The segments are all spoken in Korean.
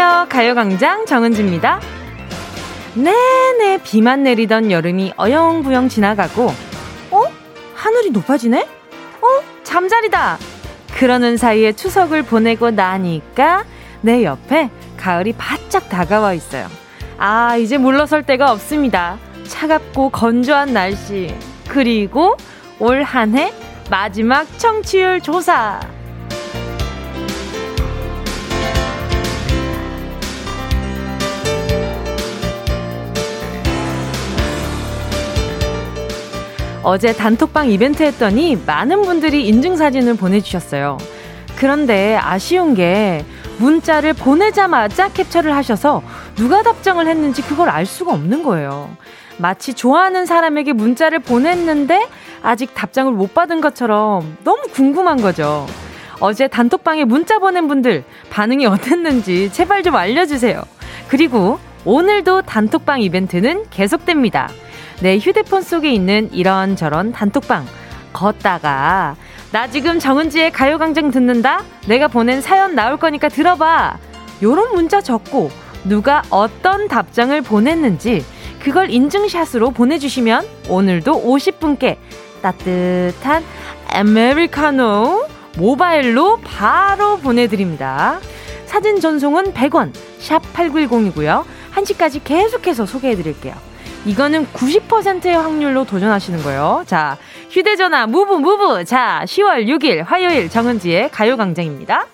안녕하세요. 가요광장 정은지입니다. 내내 비만 내리던 여름이 어영부영 지나가고, 어? 하늘이 높아지네? 어? 잠자리다! 그러는 사이에 추석을 보내고 나니까 내 옆에 가을이 바짝 다가와 있어요. 아, 이제 물러설 데가 없습니다. 차갑고 건조한 날씨. 그리고 올 한 해 마지막 청취율 조사. 어제 단톡방 이벤트 했더니 많은 분들이 인증사진을 보내주셨어요. 그런데 아쉬운 게 문자를 보내자마자 캡처를 하셔서 누가 답장을 했는지 그걸 알 수가 없는 거예요. 마치 좋아하는 사람에게 문자를 보냈는데 아직 답장을 못 받은 것처럼 너무 궁금한 거죠. 어제 단톡방에 문자 보낸 분들 반응이 어땠는지 제발 좀 알려주세요. 그리고 오늘도 단톡방 이벤트는 계속됩니다. 내 휴대폰 속에 있는 이런저런 단톡방 걷다가 나 지금 정은지의 가요광장 듣는다? 내가 보낸 사연 나올 거니까 들어봐. 요런 문자 적고 누가 어떤 답장을 보냈는지 그걸 인증샷으로 보내주시면 오늘도 50분께 따뜻한 아메리카노 모바일로 바로 보내드립니다. 사진 전송은 100원, 샵 8910이고요. 1시까지 계속해서 소개해드릴게요. 이거는 90%의 확률로 도전하시는 거예요. 자, 휴대전화 무브 무브. 자, 10월 6일 화요일 정은지의 가요광장입니다.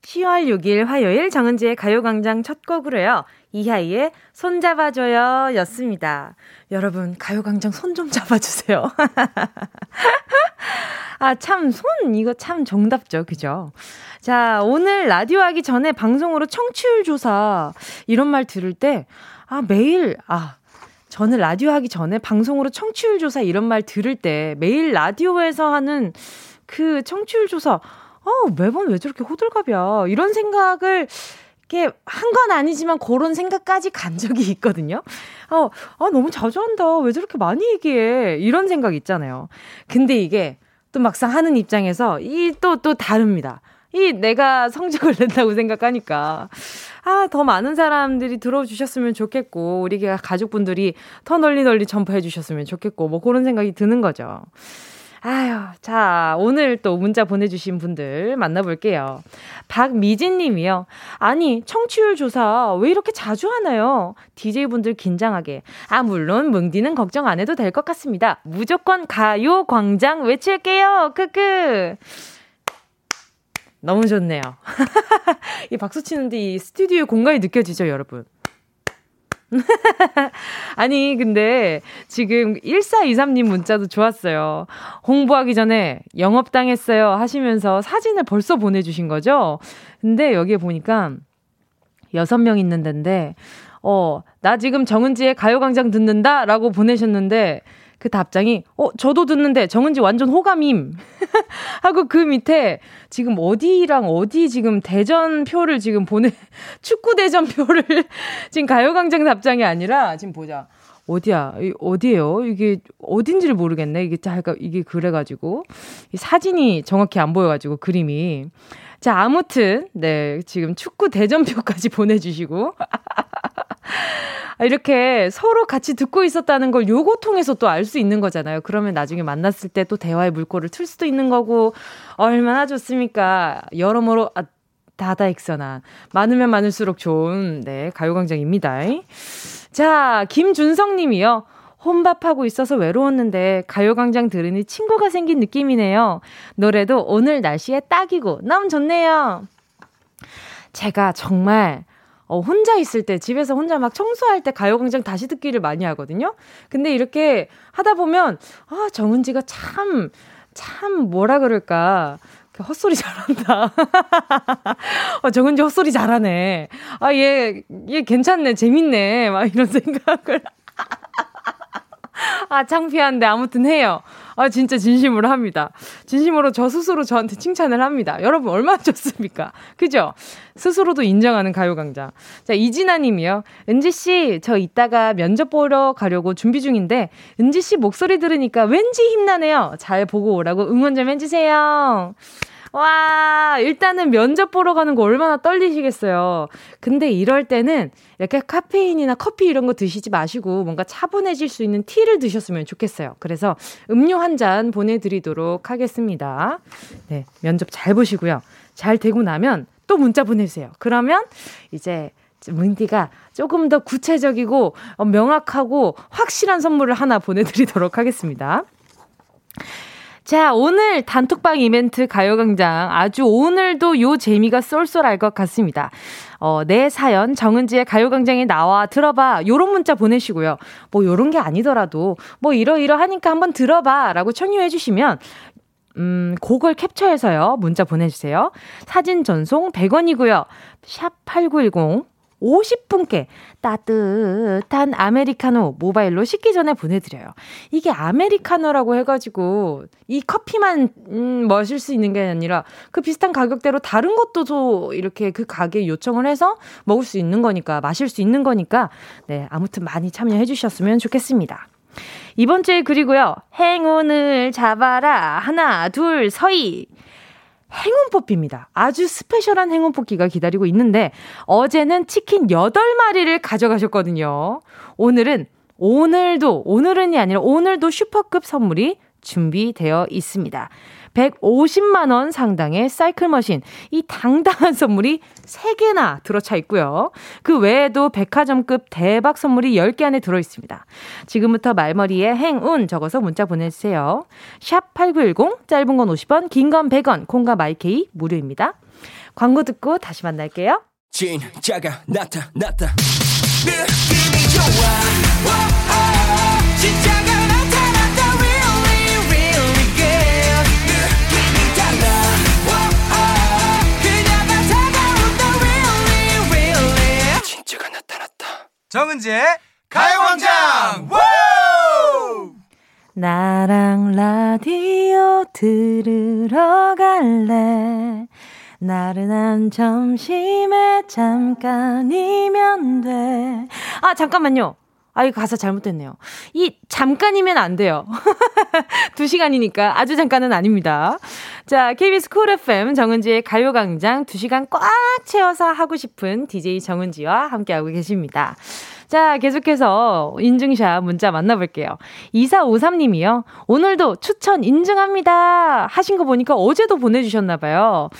10월 6일 화요일 정은지의 가요광장 첫 곡으로요. 이하이의 손 잡아줘요 였습니다. 여러분, 가요광장 손 좀 잡아주세요. 아, 참, 손, 이거 참 정답죠. 그죠? 자, 오늘 라디오 하기 전에 방송으로 청취율 조사, 이런 말 들을 때, 아, 매일, 아, 저는 라디오 하기 전에 방송으로 청취율 조사 이런 말 들을 때 매일 라디오에서 하는 그 청취율 조사, 어, 매번 왜 저렇게 호들갑이야. 이런 생각을 이렇게 한 건 아니지만 그런 생각까지 간 적이 있거든요. 어, 아, 너무 자주 한다. 왜 저렇게 많이 얘기해. 이런 생각 있잖아요. 근데 이게 또 막상 하는 입장에서 이 또, 또 다릅니다. 이 내가 성적을 낸다고 생각하니까 아, 더 많은 사람들이 들어주셨으면 좋겠고 우리 가족분들이 더 널리 널리 전파해 주셨으면 좋겠고 뭐 그런 생각이 드는 거죠. 아유, 자, 오늘 또 문자 보내주신 분들 만나볼게요. 박미진 님이요. 아니, 청취율 조사 왜 이렇게 자주 하나요? DJ분들 긴장하게. 아, 물론, 뭉디는 걱정 안 해도 될 것 같습니다. 무조건 가요 광장 외칠게요. 크크. 너무 좋네요. 이 박수 치는데 이 스튜디오 공간이 느껴지죠, 여러분? 아니, 근데 지금 1423님 문자도 좋았어요. 홍보하기 전에 영업당했어요 하시면서 사진을 벌써 보내주신 거죠? 근데 여기에 보니까 6명 있는 데인데, 어, 나 지금 정은지의 가요광장 듣는다? 라고 보내셨는데, 그 답장이, 어, 저도 듣는데 정은지 완전 호감임. 하고 그 밑에 지금 어디랑 어디 지금 대전표를 지금 보내, 축구 대전표를 지금 가요광장 답장이 아니라 지금 보자. 어디야? 어디예요? 이게 어딘지를 모르겠네. 이게 잠깐 이게 그래가지고 이 사진이 정확히 안 보여가지고 그림이 자 아무튼 네 지금 축구 대전표까지 보내주시고 이렇게 서로 같이 듣고 있었다는 걸 요거 통해서 또 알 수 있는 거잖아요. 그러면 나중에 만났을 때 또 대화의 물꼬를 틀 수도 있는 거고 얼마나 좋습니까? 여러모로 아, 다다익선한 많으면 많을수록 좋은 네 가요광장입니다. 자 김준성 님이요. 혼밥하고 있어서 외로웠는데 가요광장 들으니 친구가 생긴 느낌이네요. 노래도 오늘 날씨에 딱이고 너무 좋네요. 제가 정말 어, 혼자 있을 때, 집에서 혼자 막 청소할 때 가요광장 다시 듣기를 많이 하거든요? 근데 이렇게 하다 보면, 아, 정은지가 참, 참, 뭐라 그럴까. 헛소리 잘한다. 어, 정은지 헛소리 잘하네. 아, 얘, 얘 괜찮네. 재밌네. 막 이런 생각을. 아, 창피한데 아무튼 해요. 아, 진짜 진심으로 합니다. 진심으로 저 스스로 저한테 칭찬을 합니다. 여러분, 얼마나 좋습니까? 그죠? 스스로도 인정하는 가요광장. 자, 이진아 님이요. 은지씨, 저 이따가 면접 보러 가려고 준비 중인데, 은지씨 목소리 들으니까 왠지 힘나네요. 잘 보고 오라고 응원 좀 해주세요. 와, 일단은 면접 보러 가는 거 얼마나 떨리시겠어요. 근데 이럴 때는 이렇게 카페인이나 커피 이런 거 드시지 마시고 뭔가 차분해질 수 있는 티를 드셨으면 좋겠어요. 그래서 음료 한 잔 보내드리도록 하겠습니다. 네, 면접 잘 보시고요. 잘 되고 나면 또 문자 보내주세요. 그러면 이제 문디가 조금 더 구체적이고 어, 명확하고 확실한 선물을 하나 보내드리도록 하겠습니다. 자, 오늘 단톡방 이벤트 가요광장 아주 오늘도 요 재미가 쏠쏠할 것 같습니다. 어, 내 사연 정은지의 가요광장에 나와 들어봐. 요런 문자 보내시고요. 뭐 요런 게 아니더라도 뭐 이러이러하니까 한번 들어봐. 라고 청유해 주시면 음, 곡을 캡처해서요. 문자 보내주세요. 사진 전송 100원이고요. 샵 8910 50분께 따뜻한 아메리카노 모바일로 식기 전에 보내드려요. 이게 아메리카노라고 해가지고 이 커피만 음, 마실 수 있는 게 아니라 그 비슷한 가격대로 다른 것도 또 이렇게 그 가게에 요청을 해서 먹을 수 있는 거니까 마실 수 있는 거니까 네 아무튼 많이 참여해 주셨으면 좋겠습니다. 이번 주에 그리고요 행운을 잡아라 하나 둘 서희 행운 뽑기입니다. 아주 스페셜한 행운 뽑기가 기다리고 있는데 어제는 치킨 8마리를 가져가셨거든요. 오늘은 오늘도 오늘은이 아니라 오늘도 슈퍼급 선물이 준비되어 있습니다. 150만 원 상당의 사이클 머신, 이 당당한 선물이 3개나 들어차 있고요. 그 외에도 백화점급 대박 선물이 10개 안에 들어 있습니다. 지금부터 말머리에 행운 적어서 문자 보내 주세요. 샵 8910, 짧은 건 50원, 긴 건 100원, 콩과 마이케이 무료입니다. 광고 듣고 다시 만날게요. 진짜가 나타났다. 느낌이 좋아. 진짜 정은지의 가요광장 나랑 라디오 들으러 갈래 나른한 점심에 잠깐이면 돼. 아, 잠깐만요. 아, 이 가사 잘못됐네요. 이 잠깐이면 안 돼요. 두 시간이니까 아주 잠깐은 아닙니다. 자, KBS 쿨 FM 정은지의 가요광장 두 시간 꽉 채워서 하고 싶은 DJ 정은지와 함께하고 계십니다. 자, 계속해서 인증샷 문자 만나볼게요. 2453님이요. 오늘도 추천 인증합니다. 하신 거 보니까 어제도 보내주셨나봐요.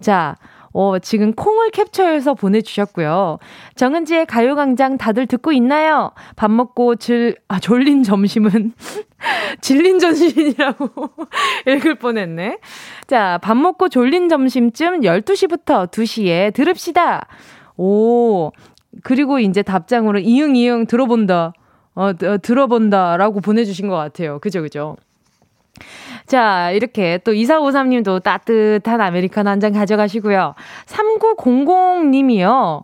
자, 어, 지금 콩을 캡처해서 보내주셨고요. 정은지의 가요광장 다들 듣고 있나요? 밥 먹고 질, 아, 졸린 점심은 질린 점심이라고 읽을 뻔했네. 자, 밥 먹고 졸린 점심쯤 12시부터 2시에 들읍시다. 오, 그리고 이제 답장으로 이응, 이응 들어본다. 어, 어 들어본다라고 보내주신 것 같아요. 그죠, 그죠? 자, 이렇게 또 2453님도 따뜻한 아메리카노 한 잔 가져가시고요. 3900님이요.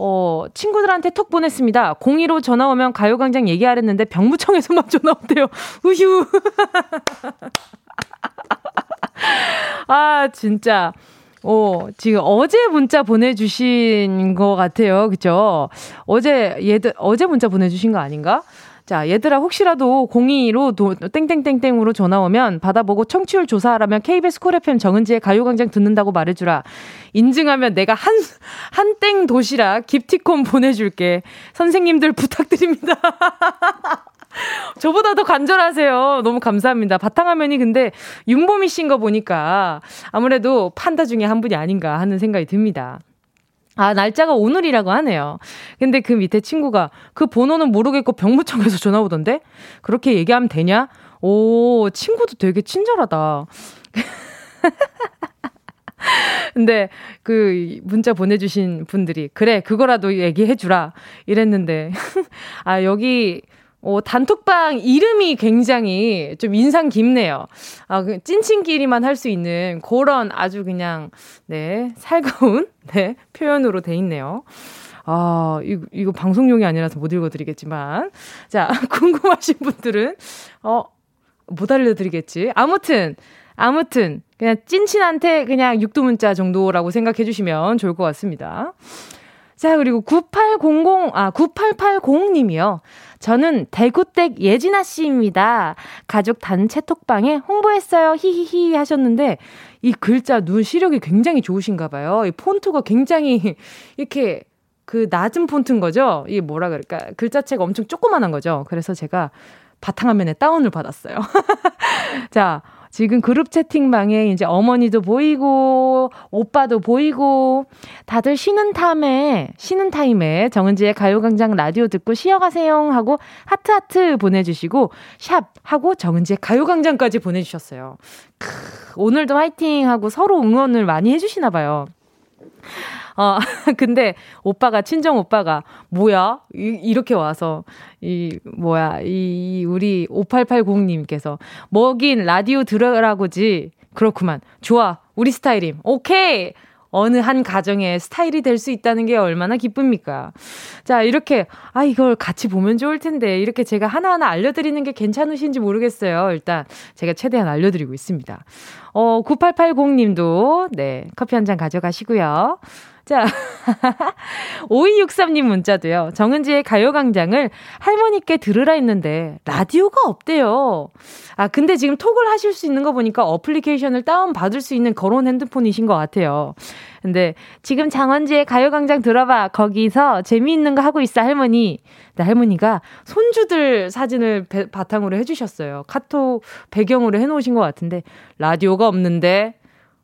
어, 친구들한테 톡 보냈습니다. 02로 전화 오면 가요광장 얘기하랬는데 병무청에서만 전화 온대요. 우휴. 아, 진짜. 어, 지금 어제 문자 보내주신 것 같아요. 그죠? 어제, 얘들, 어제 문자 보내주신 거 아닌가? 자, 얘들아, 혹시라도 02로 도, 땡땡땡땡으로 전화 오면 받아보고 청취율 조사하라면 KBS 콜 FM 정은지의 가요광장 듣는다고 말해주라. 인증하면 내가 한, 한 땡 도시락 기프티콘 보내줄게. 선생님들 부탁드립니다. 저보다 더 간절하세요. 너무 감사합니다. 바탕화면이 근데 윤보미 씨인 거 보니까 아무래도 판다 중에 한 분이 아닌가 하는 생각이 듭니다. 아, 날짜가 오늘이라고 하네요. 근데 그 밑에 친구가 그 번호는 모르겠고 병무청에서 전화 오던데? 그렇게 얘기하면 되냐? 오, 친구도 되게 친절하다. 근데 그 문자 보내주신 분들이 그래 그거라도 얘기해주라 이랬는데 아 여기 어, 단톡방 이름이 굉장히 좀 인상 깊네요. 아, 그 찐친끼리만 할 수 있는 그런 아주 그냥, 네, 살가운, 네, 표현으로 돼 있네요. 아, 이거, 이거 방송용이 아니라서 못 읽어드리겠지만. 자, 궁금하신 분들은, 어, 못 알려드리겠지. 아무튼, 아무튼, 그냥 찐친한테 그냥 육두문자 정도라고 생각해 주시면 좋을 것 같습니다. 자, 그리고 9800, 아, 9880님이요. 저는 대구댁 예진아 씨입니다. 가족 단체 톡방에 홍보했어요. 히히히 하셨는데 이 글자 눈 시력이 굉장히 좋으신가 봐요. 이 폰트가 굉장히 이렇게 그 낮은 폰트인 거죠. 이게 뭐라 그럴까? 글자체가 엄청 조그만한 거죠. 그래서 제가 바탕화면에 다운을 받았어요. 자, 지금 그룹 채팅방에 이제 어머니도 보이고, 오빠도 보이고, 다들 쉬는 타임에, 쉬는 타임에 정은지의 가요광장 라디오 듣고 쉬어가세요 하고 하트 하트 보내주시고, 샵 하고 정은지의 가요광장까지 보내주셨어요. 크, 오늘도 화이팅 하고 서로 응원을 많이 해주시나 봐요. 어, 근데 오빠가, 친정 오빠가, 뭐야? 이, 렇게 와서, 이, 뭐야, 이, 우리 5880님께서, 뭐긴 라디오 들으라고지. 그렇구만. 좋아. 우리 스타일임. 오케이! 어느 한 가정의 스타일이 될 수 있다는 게 얼마나 기쁩니까? 자, 이렇게, 아, 이걸 같이 보면 좋을 텐데, 이렇게 제가 하나하나 알려드리는 게 괜찮으신지 모르겠어요. 일단, 제가 최대한 알려드리고 있습니다. 어, 9880님도, 네, 커피 한 잔 가져가시고요. 자, 5263님 문자도요. 정은지의 가요광장을 할머니께 들으라 했는데, 라디오가 없대요. 아, 근데 지금 톡을 하실 수 있는 거 보니까 어플리케이션을 다운 받을 수 있는 거론 핸드폰이신 것 같아요. 근데 지금 정은지의 가요광장 들어봐. 거기서 재미있는 거 하고 있어, 할머니. 나 할머니가 손주들 사진을 배, 바탕으로 해주셨어요. 카톡 배경으로 해놓으신 것 같은데, 라디오가 없는데,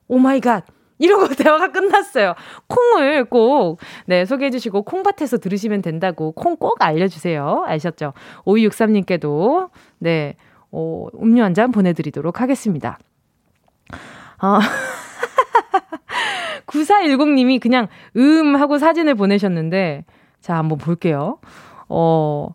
oh my god. 이러고 대화가 끝났어요. 콩을 꼭, 네, 소개해 주시고, 콩밭에서 들으시면 된다고, 콩 꼭 알려주세요. 아셨죠? 5263님께도, 네, 어, 음료 한 잔 보내드리도록 하겠습니다. 어, 9410님이 그냥, 음, 하고 사진을 보내셨는데, 자, 한번 볼게요. 어,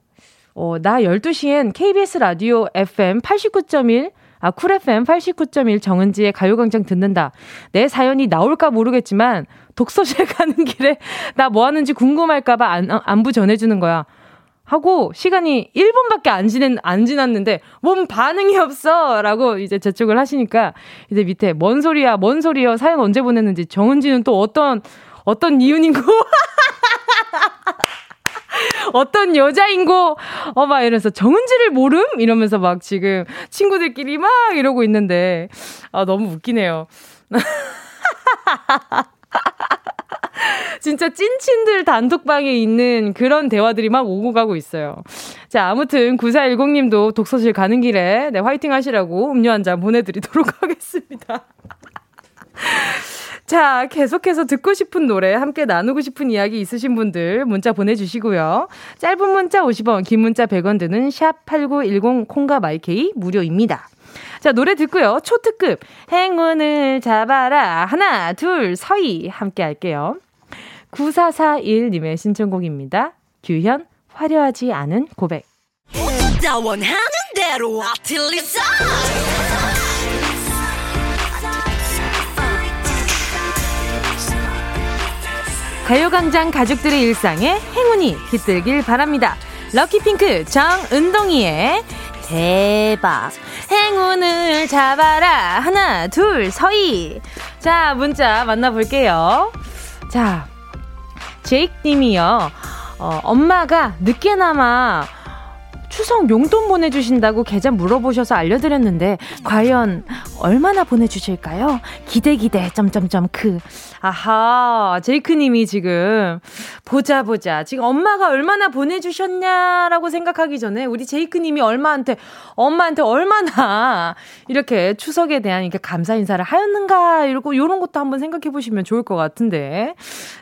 어, 나 12시엔 KBS 라디오 FM 89.1 아, Cool FM 89.1 정은지의 가요광장 듣는다. 내 사연이 나올까 모르겠지만, 독서실 가는 길에 나 뭐 하는지 궁금할까봐 안, 어, 안부 전해주는 거야. 하고, 시간이 1분밖에 안 지낸, 안 지났는데, 뭔 반응이 없어! 라고 이제 재촉을 하시니까, 이제 밑에, 뭔 소리야, 뭔 소리야, 사연 언제 보냈는지, 정은지는 또 어떤, 어떤 이유인고, 어떤 여자인고, 어, 막 이러면서 정은지를 모름? 이러면서 막 지금 친구들끼리 막 이러고 있는데, 아, 너무 웃기네요. 진짜 찐친들 단톡방에 있는 그런 대화들이 막 오고 가고 있어요. 자, 아무튼 9410님도 독서실 가는 길에 네, 화이팅 하시라고 음료 한 잔 보내드리도록 하겠습니다. 자, 계속해서 듣고 싶은 노래, 함께 나누고 싶은 이야기 있으신 분들 문자 보내주시고요. 짧은 문자 50원, 긴 문자 100원 드는 샵 8910 콩과 마이케이 무료입니다. 자, 노래 듣고요. 초특급 행운을 잡아라. 하나, 둘, 서희 함께 할게요. 9441님의 신청곡입니다. 규현, 화려하지 않은 고백. 가요광장 가족들의 일상에 행운이 깃들길 바랍니다. 럭키핑크 정은동이의 대박. 행운을 잡아라. 하나 둘 서희. 자 문자 만나볼게요. 자 제이크 님이요. 어, 엄마가 늦게나마 추석 용돈 보내주신다고 계좌 물어보셔서 알려드렸는데 과연 얼마나 보내주실까요? 기대 기대 점점점 그 아하 제이크님이 지금 보자 보자 지금 엄마가 얼마나 보내주셨냐라고 생각하기 전에 우리 제이크님이 얼마한테 엄마한테 얼마나 이렇게 추석에 대한 이렇게 감사 인사를 하였는가 이러고 이런 것도 한번 생각해 보시면 좋을 것 같은데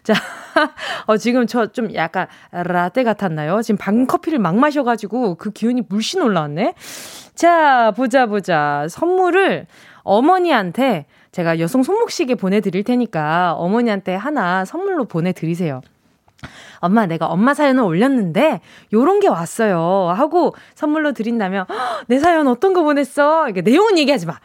자 어, 지금 저 좀 약간 라떼 같았나요? 지금 방금 커피를 막 마셔가지고 그 기운이 물씬 올라왔네. 자 보자 보자 선물을 어머니한테 제가 여성 손목시계 보내드릴 테니까 어머니한테 하나 선물로 보내드리세요. 엄마, 내가 엄마 사연을 올렸는데, 요런 게 왔어요. 하고 선물로 드린다면, 내 사연 어떤 거 보냈어? 이게 내용은 얘기하지 마.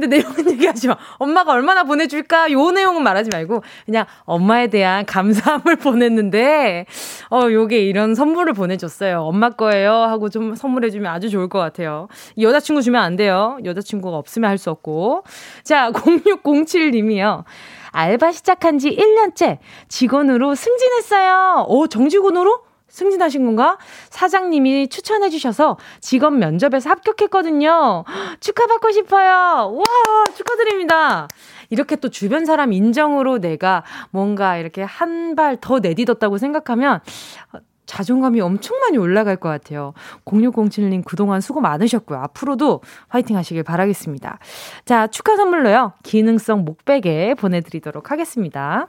근데 내용은 얘기하지 마. 엄마가 얼마나 보내줄까? 요 내용은 말하지 말고, 그냥 엄마에 대한 감사함을 보냈는데, 어, 요게 이런 선물을 보내줬어요. 엄마 거예요. 하고 좀 선물해주면 아주 좋을 것 같아요. 여자친구 주면 안 돼요. 여자친구가 없으면 할 수 없고. 자, 0607님이요. 알바 시작한 지 1년째 직원으로 승진했어요. 오, 정직원으로? 승진하신 건가? 사장님이 추천해 주셔서 직업 면접에서 합격했거든요. 축하받고 싶어요. 와, 축하드립니다. 이렇게 또 주변 사람 인정으로 내가 뭔가 이렇게 한 발 더 내딛었다고 생각하면 자존감이 엄청 많이 올라갈 것 같아요. 0607님 그동안 수고 많으셨고요. 앞으로도 화이팅 하시길 바라겠습니다. 자, 축하 선물로요. 기능성 목베개 보내드리도록 하겠습니다.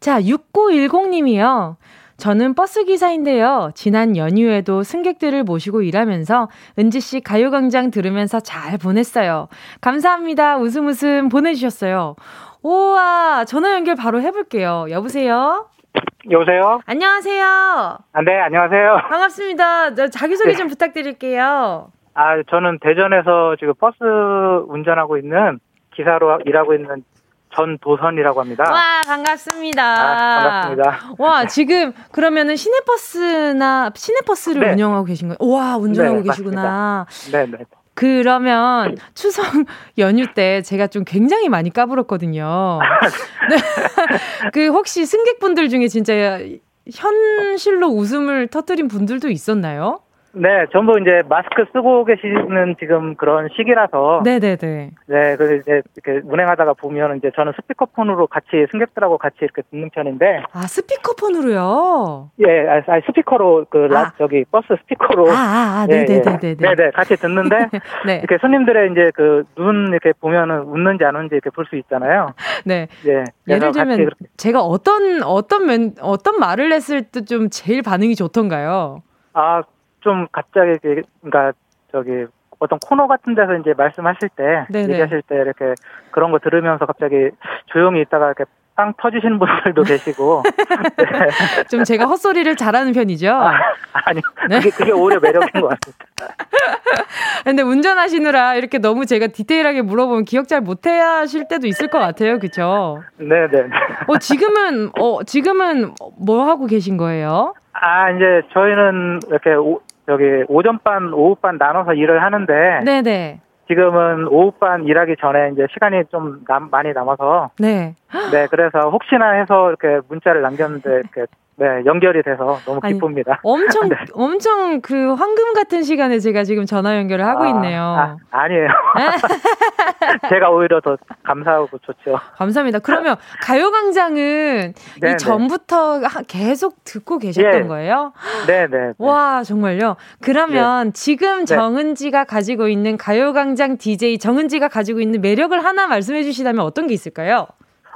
자, 6910님이요. 저는 버스 기사인데요. 지난 연휴에도 승객들을 모시고 일하면서 은지 씨 가요광장 들으면서 잘 보냈어요. 감사합니다. 웃음 웃음 보내주셨어요. 우와, 전화 연결 바로 해볼게요. 여보세요? 여보세요? 안녕하세요. 아, 네, 안녕하세요. 반갑습니다. 자기소개 네. 좀 부탁드릴게요. 아, 저는 대전에서 지금 버스 운전하고 있는 기사로 일하고 있는 전도선이라고 합니다. 와, 반갑습니다. 아, 반갑습니다. 와, 지금 그러면은 시내버스나 시내버스를 네. 운영하고 계신 거예요? 와, 운전하고 네, 계시구나. 네, 네. 그러면 추석 연휴 때 제가 좀 굉장히 많이 까불었거든요. 네. 그 혹시 승객분들 중에 진짜 현실로 웃음을 터뜨린 분들도 있었나요? 네, 전부 이제 마스크 쓰고 계시는 지금 그런 시기라서. 네네네. 네, 그래서 이제 이렇게 운행하다가 보면 이제 저는 스피커폰으로 같이 승객들하고 같이 이렇게 듣는 편인데. 아, 스피커폰으로요? 예, 아, 아 스피커로 그 라, 아. 저기 버스 스피커로. 아, 아, 아 네네네네. 예, 예. 네네, 같이 듣는데. 네. 이렇게 손님들의 이제 그 눈 이렇게 보면은 웃는지 안 웃는지 이렇게 볼 수 있잖아요. 네. 예. 예를 들면 제가 어떤 어떤 면 어떤 말을 했을 때 좀 제일 반응이 좋던가요? 아, 좀 갑자기 그러니까 저기 어떤 코너 같은 데서 이제 말씀하실 때 네네. 얘기하실 때 이렇게 그런 거 들으면서 갑자기 조용히 있다가 이렇게 빵 터지시는 분들도 계시고 네. 좀 제가 헛소리를 잘하는 편이죠. 아, 아니 네? 그게 그게 오히려 매력인 것 같습니다. 근데 운전하시느라 이렇게 너무 제가 디테일하게 물어보면 기억 잘 못해 하실 때도 있을 것 같아요, 그렇죠? 네, 네. 어 지금은 어 지금은 뭐 하고 계신 거예요? 아 이제 저희는 이렇게 오, 여기 오전반, 오후반 나눠서 일을 하는데. 네네. 지금은 오후반 일하기 전에 이제 시간이 좀 남, 많이 남아서. 네. 네, 그래서 혹시나 해서 이렇게 문자를 남겼는데 이렇게 네, 연결이 돼서 너무 기쁩니다. 아니, 엄청, 네. 엄청 그 황금 같은 시간에 제가 지금 전화 연결을 하고 아, 있네요. 아, 니에요 제가 오히려 더 감사하고 좋죠. 감사합니다. 그러면 가요광장은 네, 이 전부터 계속 듣고 계셨던 예. 거예요? 네네. 네, 네. 와, 정말요? 그러면 네. 지금 정은지가 가지고 있는 가요광장 DJ 정은지가 가지고 있는 매력을 하나 말씀해 주시다면 어떤 게 있을까요?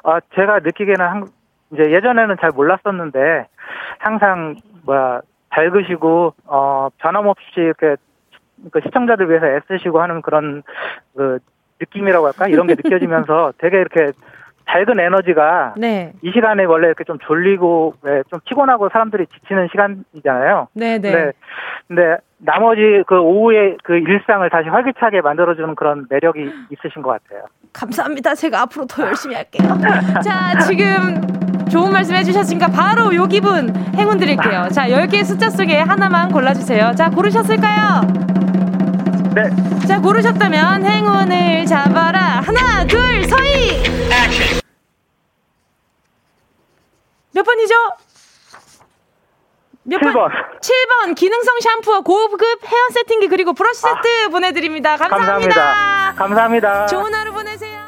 아, 제가 느끼기에는 한, 이제 예전에는 잘 몰랐었는데 항상 뭐야 밝으시고 어 변함없이 이렇게 그 시청자들 위해서 애쓰시고 하는 그런 그 느낌이라고 할까? 이런 게 느껴지면서 되게 이렇게 밝은 에너지가 네. 이 시간에 원래 이렇게 좀 졸리고 네, 좀 피곤하고 사람들이 지치는 시간이잖아요. 네네. 네. 네. 근데 나머지 그 오후에 그 일상을 다시 활기차게 만들어주는 그런 매력이 있으신 것 같아요. 감사합니다. 제가 앞으로 더 열심히 할게요. 자, 지금 좋은 말씀 해주셨으니까 바로 요 기분 행운 드릴게요. 자, 10개의 숫자 속에 하나만 골라주세요. 자, 고르셨을까요? 네. 자, 고르셨다면 행운을 잡아라. 하나, 둘, 서희! 몇 번이죠? 몇 7번. 번? 7번 기능성 샴푸와 고급 헤어 세팅기 그리고 브러쉬 세트 아, 보내드립니다. 감사합니다. 감사합니다. 감사합니다. 좋은 하루 보내세요.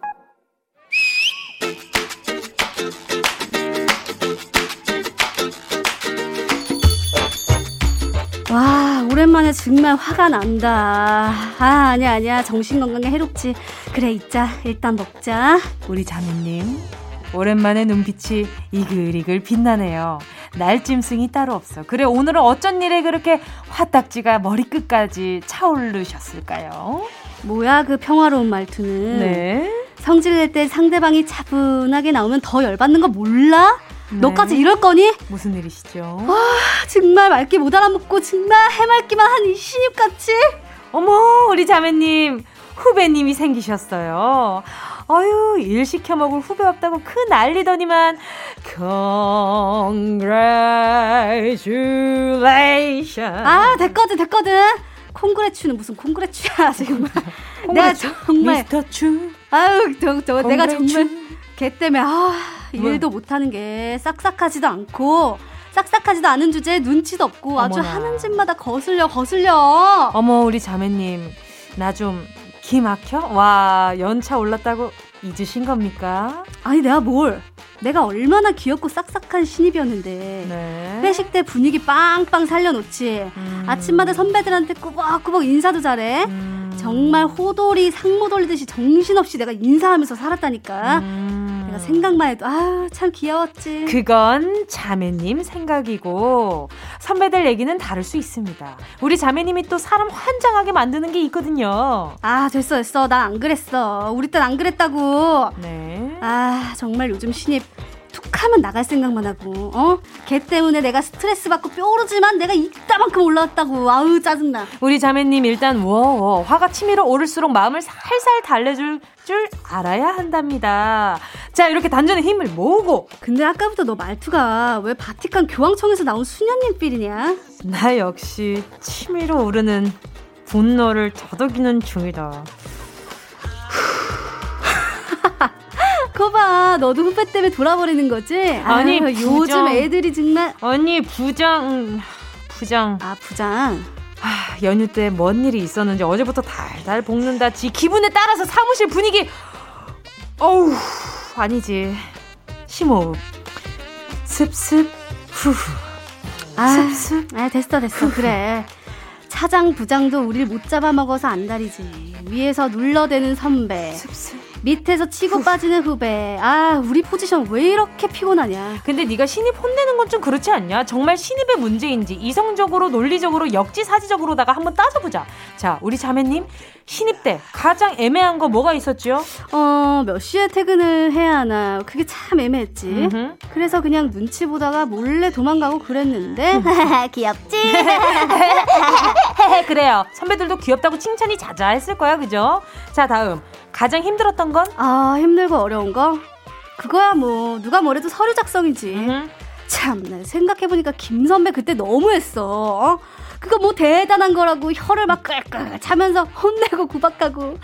와, 오랜만에 정말 화가 난다. 아, 아니야, 아니야. 정신 건강에 해롭지. 그래, 있자. 일단 먹자. 우리 자매님, 오랜만에 눈빛이 이글이글 빛나네요. 날짐승이 따로 없어. 그래, 오늘은 어쩐 일에 그렇게 화딱지가 머리끝까지 차오르셨을까요? 뭐야, 그 평화로운 말투는. 네. 성질 낼 때 상대방이 차분하게 나오면 더 열받는 거 몰라? 네. 너까지 이럴 거니? 무슨 일이시죠? 와, 정말 말귀 못 알아먹고 정말 해맑기만 한이 신입같이? 어머, 우리 자매님, 후배님이 생기셨어요. 어유 일 시켜 먹을 후배 없다고 그 난리더니만 congratulation 아 됐거든 됐거든 콩그레추는 무슨 콩그레추야 지금 내가 정말 미스터 추 아유 저, 저 내가 정말 걔 때문에 아 일도 못하는 게 싹싹하지도 않고 싹싹하지도 않은 주제에 눈치도 없고 어머나. 아주 하는 짓마다 거슬려 거슬려 어머 우리 자매님 나 좀 기막혀? 와, 연차 올랐다고 잊으신 겁니까? 아니, 내가 뭘. 내가 얼마나 귀엽고 싹싹한 신입이었는데. 네. 회식 때 분위기 빵빵 살려놓지. 음. 아침마다 선배들한테 꾸벅꾸벅 인사도 잘해. 음. 정말 호돌이 상모 돌리듯이 정신없이 내가 인사하면서 살았다니까. 음. 내가 생각만 해도 아 참 귀여웠지. 그건 자매님 생각이고 선배들 얘기는 다를 수 있습니다. 우리 자매님이 또 사람 환장하게 만드는 게 있거든요. 아 됐어 됐어 난 안 그랬어. 우리 땐 안 그랬다고. 네. 아 정말 요즘 신입 툭하면 나갈 생각만 하고 어? 걔 때문에 내가 스트레스 받고 뾰루지만 내가 이따만큼 올라왔다고. 아우 짜증나. 우리 자매님 일단 워 화가 치밀어 오를수록 마음을 살살 달래줄 줄 알아야 한답니다. 자 이렇게 단전에 힘을 모으고. 근데 아까부터 너 말투가 왜 바티칸 교황청에서 나온 수녀님 필이냐? 나 역시 치밀어 오르는 분노를 더덕이는 중이다 거봐, 너도 후배 때문에 돌아버리는 거지? 아니, 아유, 요즘 애들이 정말. 언니, 부장, 부장. 아, 부장. 아, 연휴 때 뭔 일이 있었는지 어제부터 달달 볶는다. 지 기분에 따라서 사무실 분위기. 어우, 아니지. 심호흡. 습습, 후후. 아, 습습. 아, 됐어, 됐어. 그래. 차장, 부장도 우릴 못 잡아먹어서 안달이지. 위에서 눌러대는 선배. 습습. 밑에서 치고 빠지는 후배. 아, 우리 포지션 왜 이렇게 피곤하냐. 근데 네가 신입 혼내는 건 좀 그렇지 않냐? 정말 신입의 문제인지 이성적으로 논리적으로 역지사지적으로다가 한번 따져보자. 자, 우리 자매님 신입 때 가장 애매한 거 뭐가 있었죠? 어, 몇 시에 퇴근을 해야 하나. 그게 참 애매했지. 음흠. 그래서 그냥 눈치 보다가 몰래 도망가고 그랬는데. 귀엽지? 그래요. 선배들도 귀엽다고 칭찬이 자자했을 거야, 그죠? 자, 다음. 가장 힘들었던 건? 아, 힘들고 어려운 거? 그거야 뭐 누가 뭐래도 서류 작성이지. 음. 참, 생각해보니까 김 선배 그때 너무했어. 어? 그거 뭐 대단한 거라고 혀를 막 끌끌 차면서 혼내고 구박하고.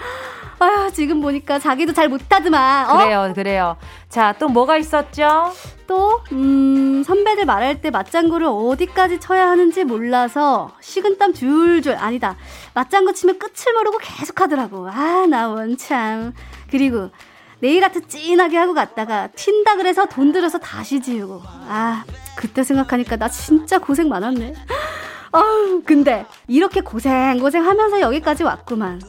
아 지금 보니까 자기도 잘 못하더만. 어? 그래요, 그래요. 자, 또 뭐가 있었죠? 또, 음, 선배들 말할 때 맞장구를 어디까지 쳐야 하는지 몰라서 식은땀 줄줄, 아니다. 맞장구 치면 끝을 모르고 계속 하더라고. 아, 나 원참. 그리고 네일 아트 찐하게 하고 갔다가 튄다 그래서 돈 들여서 다시 지우고. 아, 그때 생각하니까 나 진짜 고생 많았네. 아우, 근데 이렇게 고생 고생 하면서 여기까지 왔구만.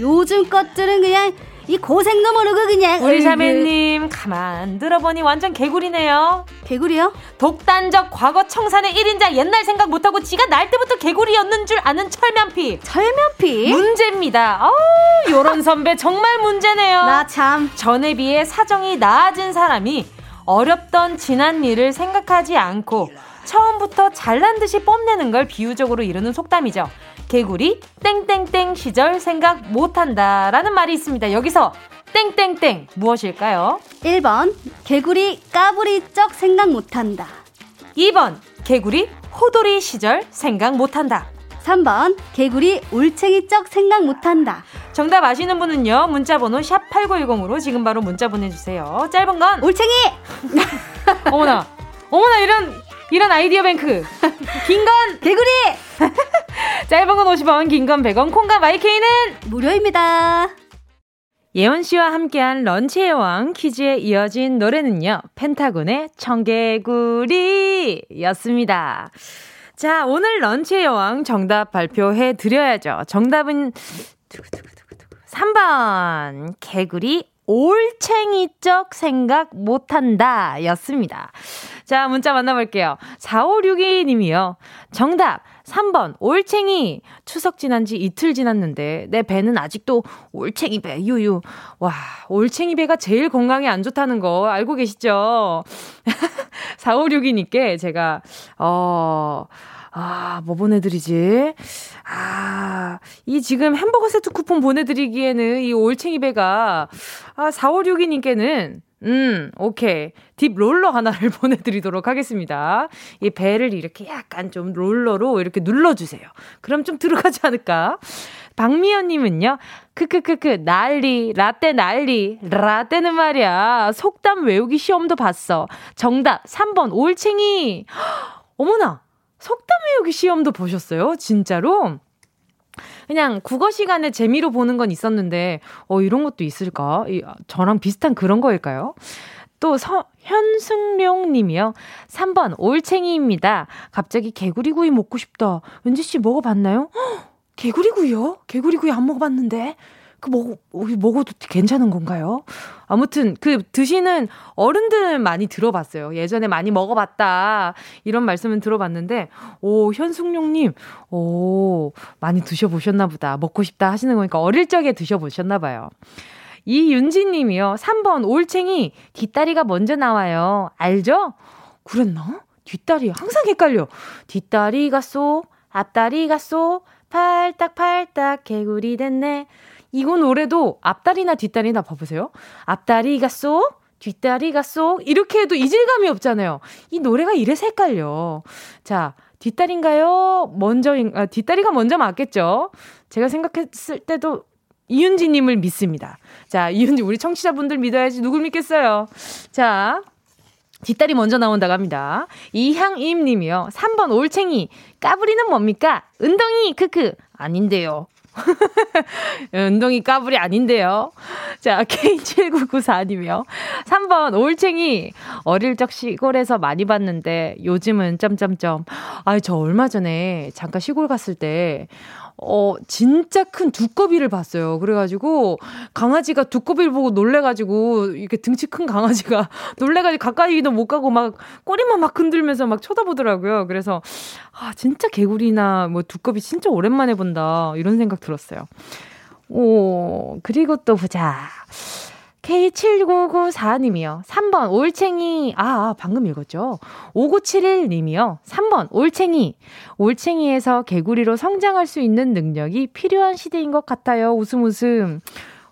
요즘 것들은 그냥 이 고생도 모르고 그냥 우리 자매님 가만 들어보니 완전 개구리네요 개구리요? 독단적 과거 청산의 1인자 옛날 생각 못하고 지가 날 때부터 개구리였는 줄 아는 철면피 철면피? 문제입니다 어 요런 선배 정말 문제네요 나 참 전에 비해 사정이 나아진 사람이 어렵던 지난 일을 생각하지 않고 처음부터 잘난 듯이 뽐내는 걸 비유적으로 이루는 속담이죠. 개구리 땡땡땡 시절 생각 못한다 라는 말이 있습니다. 여기서 땡땡땡 무엇일까요? 1번 개구리 까부리쩍 생각 못한다. 2번 개구리 호돌이 시절 생각 못한다. 3번 개구리 올챙이쩍 생각 못한다. 정답 아시는 분은요. 문자번호 샵 8910으로 지금 바로 문자 보내주세요. 짧은 건 올챙이! 어머나 어머나 이런 이런 아이디어 뱅크. 긴 건 개구리. 짧은 건 50원, 긴 건 100원, 콩과 마이케이는 무료입니다. 예원 씨와 함께한 런치의 왕 퀴즈에 이어진 노래는요. 펜타곤의 청개구리 였습니다. 자, 오늘 런치의 여왕 정답 발표해 드려야죠. 정답은 3번 개구리 올챙이적 생각 못한다 였습니다. 자, 문자 만나볼게요. 4562님이요. 정답. 3번, 올챙이. 추석 지난 지 이틀 지났는데, 내 배는 아직도 올챙이 배, 유유. 와, 올챙이 배가 제일 건강에 안 좋다는 거 알고 계시죠? 4562님께 제가, 어, 아, 뭐 보내드리지? 아, 이 지금 햄버거 세트 쿠폰 보내드리기에는 이 올챙이 배가, 아, 4562님께는, 음, 오케이. 딥 롤러 하나를 보내드리도록 하겠습니다. 이 배를 이렇게 약간 좀 롤러로 이렇게 눌러주세요. 그럼 좀 들어가지 않을까? 박미연님은요, 크크크크, 난리, 라떼 난리, 라떼는 말이야. 속담 외우기 시험도 봤어. 정답, 3번, 올챙이. 어머나! 속담 외우기 시험도 보셨어요? 진짜로? 그냥 국어 시간에 재미로 보는 건 있었는데, 어, 이런 것도 있을까? 이, 저랑 비슷한 그런 거일까요? 또 서, 현승룡 님이요. 3번, 올챙이입니다. 갑자기 개구리구이 먹고 싶다. 은지 씨 먹어봤나요? 헉, 개구리구이요? 개구리구이 안 먹어봤는데? 그 먹, 먹어도 괜찮은 건가요? 아무튼 그 드시는 어른들 많이 들어봤어요. 예전에 많이 먹어봤다. 이런 말씀은 들어봤는데, 오, 현숙룡님, 오, 많이 드셔보셨나 보다. 먹고 싶다 하시는 거니까 어릴 적에 드셔보셨나 봐요. 이윤진 님이요. 3번 올챙이 뒷다리가 먼저 나와요. 알죠? 그랬나? 뒷다리 항상 헷갈려. 뒷다리가 쏙, 앞다리가 쏙, 팔딱팔딱 개구리 됐네. 이거 노래도 앞다리나 뒷다리나 봐보세요. 앞다리가 쏙, 뒷다리가 쏙, 이렇게 해도 이질감이 없잖아요. 이 노래가 이래서 헷갈려. 자, 뒷다리인가요? 먼저, 아, 뒷다리가 먼저 맞겠죠? 제가 생각했을 때도 이윤지님을 믿습니다. 자, 이윤지, 우리 청취자분들 믿어야지 누굴 믿겠어요? 자, 뒷다리 먼저 나온다고 합니다. 이향임 님이요. 3번 올챙이. 까불이는 뭡니까? 은덩이, 크크. 아닌데요. 운동이 까불이 아닌데요. 자, K7994님이요. 3번, 올챙이. 어릴 적 시골에서 많이 봤는데, 요즘은 점점점. 아, 저 얼마 전에 잠깐 시골 갔을 때, 어, 진짜 큰 두꺼비를 봤어요. 그래가지고, 강아지가 두꺼비를 보고 놀래가지고, 이렇게 등치 큰 강아지가 놀래가지고 가까이도 못 가고 막 꼬리만 막 흔들면서 막 쳐다보더라고요. 그래서, 아, 진짜 개구리나 뭐 두꺼비 진짜 오랜만에 본다. 이런 생각 들었어요. 오, 그리고 또 보자. K7994님이요. 3번 올챙이. 아, 아, 방금 읽었죠. 5971님이요. 3번 올챙이. 올챙이에서 개구리로 성장할 수 있는 능력이 필요한 시대인 것 같아요. 웃음 웃음.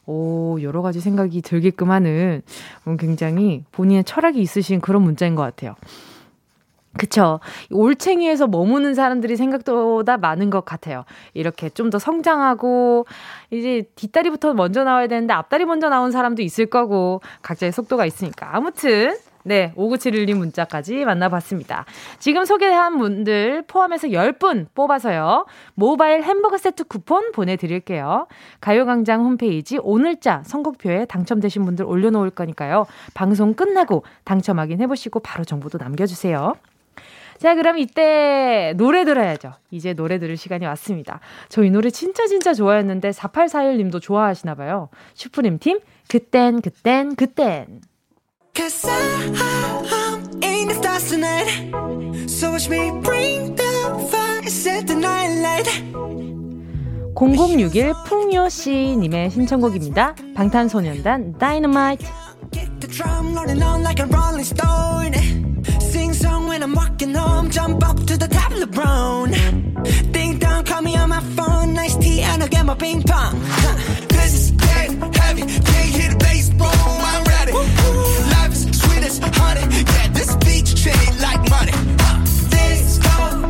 오, 여러 가지 생각이 들게끔 하는 굉장히 본인의 철학이 있으신 그런 문자인 것 같아요. 그쵸. 올챙이에서 머무는 사람들이 생각보다 많은 것 같아요. 이렇게 좀 더 성장하고, 이제 뒷다리부터 먼저 나와야 되는데 앞다리 먼저 나온 사람도 있을 거고, 각자의 속도가 있으니까. 아무튼, 네, 5971님 문자까지 만나봤습니다. 지금 소개한 분들 포함해서 10분 뽑아서요. 모바일 햄버거 세트 쿠폰 보내드릴게요. 가요광장 홈페이지 오늘자 선곡표에 당첨되신 분들 올려놓을 거니까요. 방송 끝나고 당첨 확인해보시고 바로 정보도 남겨주세요. 자, 그럼 이때 노래 들어야죠. 이제 노래 들을 시간이 왔습니다. 저 이 노래 진짜 진짜 좋아했는데 4841님도 좋아하시나 봐요. 슈프림 팀 그땐 그땐 그땐 Cause I'm in the stars tonight So watch me bring the fire set the night light 0061 풍요씨님의 신청곡입니다. 방탄소년단 다이너마이트 Get the drum rolling on like a rolling stone Sing song when I'm walking home, jump up to the top of the brown. Ding dong, call me on my phone, nice tea, and I'll get my ping pong. This is dead heavy, can't hit a baseball, I'm ready. Life is sweet as honey, yeah, this beach chain like money. Uh, this go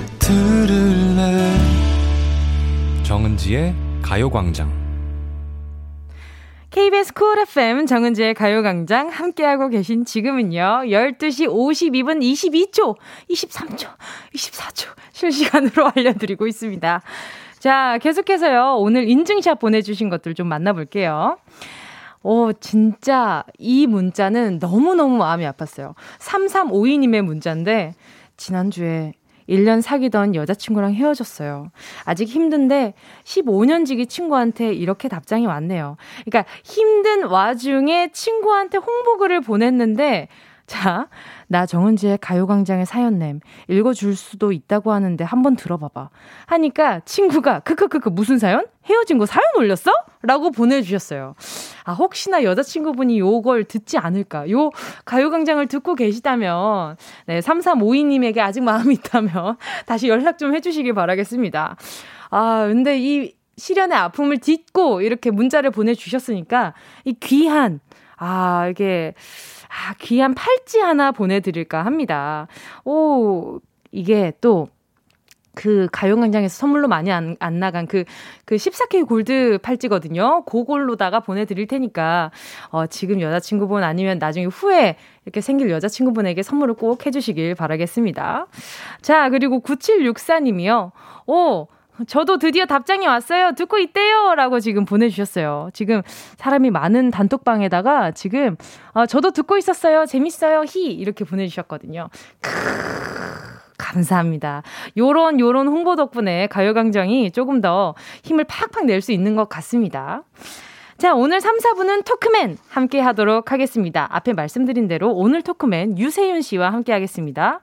들을래 정은지의 가요광장 KBS 쿨 FM 정은지의 가요광장 함께하고 계신 지금은요, 12시 52분 22초, 23초, 24초 실시간으로 알려드리고 있습니다. 자, 계속해서요, 오늘 인증샷 보내주신 것들 좀 만나볼게요. 오, 진짜 이 문자는 너무너무 마음이 아팠어요. 3352님의 문자인데, 지난주에 1년 사귀던 여자친구랑 헤어졌어요. 아직 힘든데 15년 지기 친구한테 이렇게 답장이 왔네요. 그러니까 힘든 와중에 친구한테 홍보글을 보냈는데 자, 나 정은지의 가요광장의 사연냄 읽어줄 수도 있다고 하는데 한번 들어봐봐. 하니까 친구가 크크크크 무슨 사연? 헤어진 거 사연 올렸어? 라고 보내주셨어요. 아, 혹시나 여자친구분이 요걸 듣지 않을까. 요 가요광장을 듣고 계시다면, 네, 3352님에게 아직 마음이 있다면 다시 연락 좀 해주시길 바라겠습니다. 아, 근데 이 시련의 아픔을 딛고 이렇게 문자를 보내주셨으니까 이 귀한, 아, 이게, 아, 귀한 팔찌 하나 보내드릴까 합니다. 오, 이게 또, 그 가요광장에서 선물로 많이 안, 안 나간 그, 그 14K 골드 팔찌거든요. 그걸로다가 보내드릴 테니까, 어, 지금 여자친구분 아니면 나중에 후에 이렇게 생길 여자친구분에게 선물을 꼭 해주시길 바라겠습니다. 자, 그리고 9764님이요. 오, 저도 드디어 답장이 왔어요. 듣고 있대요. 라고 지금 보내주셨어요. 지금 사람이 많은 단톡방에다가 지금, 어, 저도 듣고 있었어요. 재밌어요. 히. 이렇게 보내주셨거든요. 크으, 감사합니다. 요런, 요런 홍보 덕분에 가요광장이 조금 더 힘을 팍팍 낼 수 있는 것 같습니다. 자, 오늘 3, 4부는 토크맨 함께 하도록 하겠습니다. 앞에 말씀드린 대로 오늘 토크맨 유세윤 씨와 함께 하겠습니다.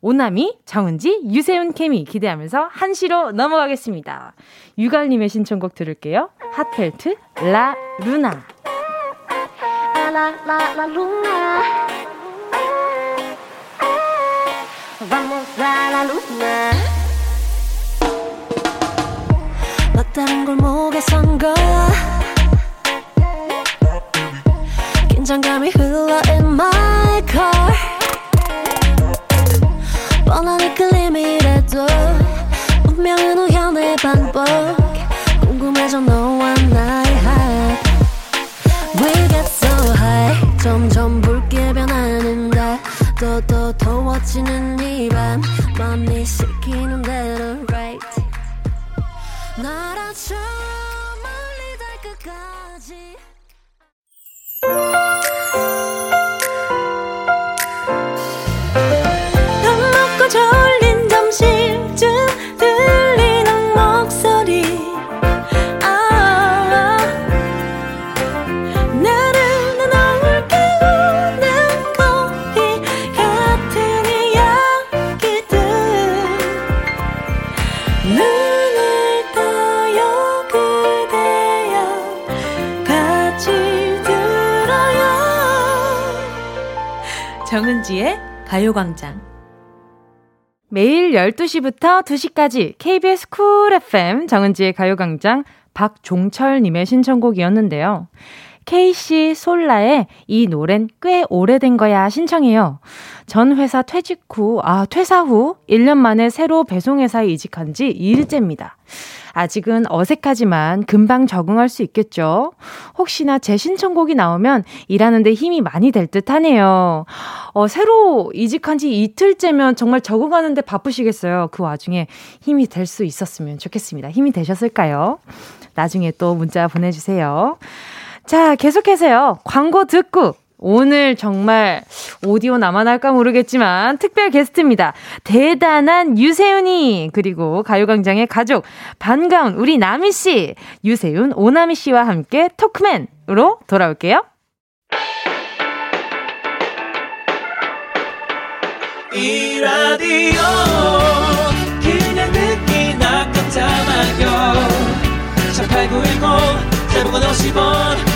오나미, 정은지, 유세윤 케미 기대하면서 한시로 넘어가겠습니다. 유갈님의 신청곡 들을게요. 핫펠트, 라, 루나. 라, 라, 라, 루나. Vamos a la luna. 막다른 골목에 선 거야. 긴장감이 흘러 in my car. 뻔한 이끌림이라도 운명은 우연의 반복. 궁금해져 너와 나의 heart. We get so high. 점점 붉게 변하는 달또또 더워지는 이밤. 맘이 시키는 대로 right. 날아쳐 멀리 달 끝까지 정은지의 가요광장 매일 12시부터 2시까지 KBS Cool FM 정은지의 가요광장 박종철님의 신청곡이었는데요. 케이시 솔라의 이 노랜 꽤 오래된 거야 신청해요. 전 회사 퇴직 후, 아, 퇴사 후 1년 만에 새로 배송회사에 이직한 지 2일째입니다. 아직은 어색하지만 금방 적응할 수 있겠죠? 혹시나 제 신청곡이 나오면 일하는데 힘이 많이 될 듯 하네요. 어, 새로 이직한 지 이틀째면 정말 적응하는데 바쁘시겠어요. 그 와중에 힘이 될 수 있었으면 좋겠습니다. 힘이 되셨을까요? 나중에 또 문자 보내주세요. 자, 계속해서요. 광고 듣고 오늘 정말 오디오 할까 모르겠지만 특별 게스트입니다. 대단한 유세윤이 그리고 가요광장의 가족 반가운 우리 나미 씨 유세윤 오나미 씨와 함께 토크맨으로 돌아올게요. 이 라디오 그냥 듣기나 깜짝마요 18910 대목원 50원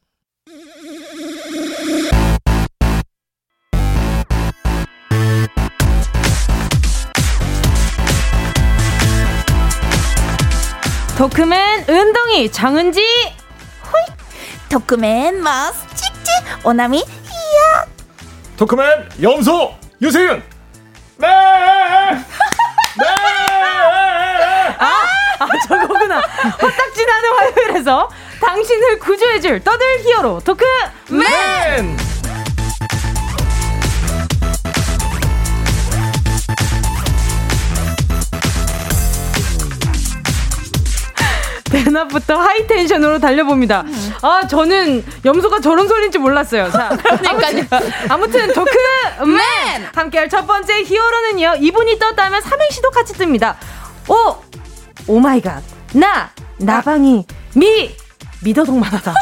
토크맨 은동이 정은지. 호이. 토크맨 마스 찍찍 오나미 히야. 토크맨 염소 유세윤. 네! 네! 아 저거구나. 화딱 지 나는 화요일에서 당신을 구조해줄 떠들 히어로 토크맨 맨! 대낮부터 high tension으로 달려봅니다. 아, 저는 염소가 저런 소리인지 몰랐어요. 자, 아무튼, 아무튼 토크맨! 함께할 첫 번째 히어로는요, 이분이 떴다면 삼행시도 같이 뜹니다. 오! oh my god. 나! 나방이! 미! 미더덕만하다.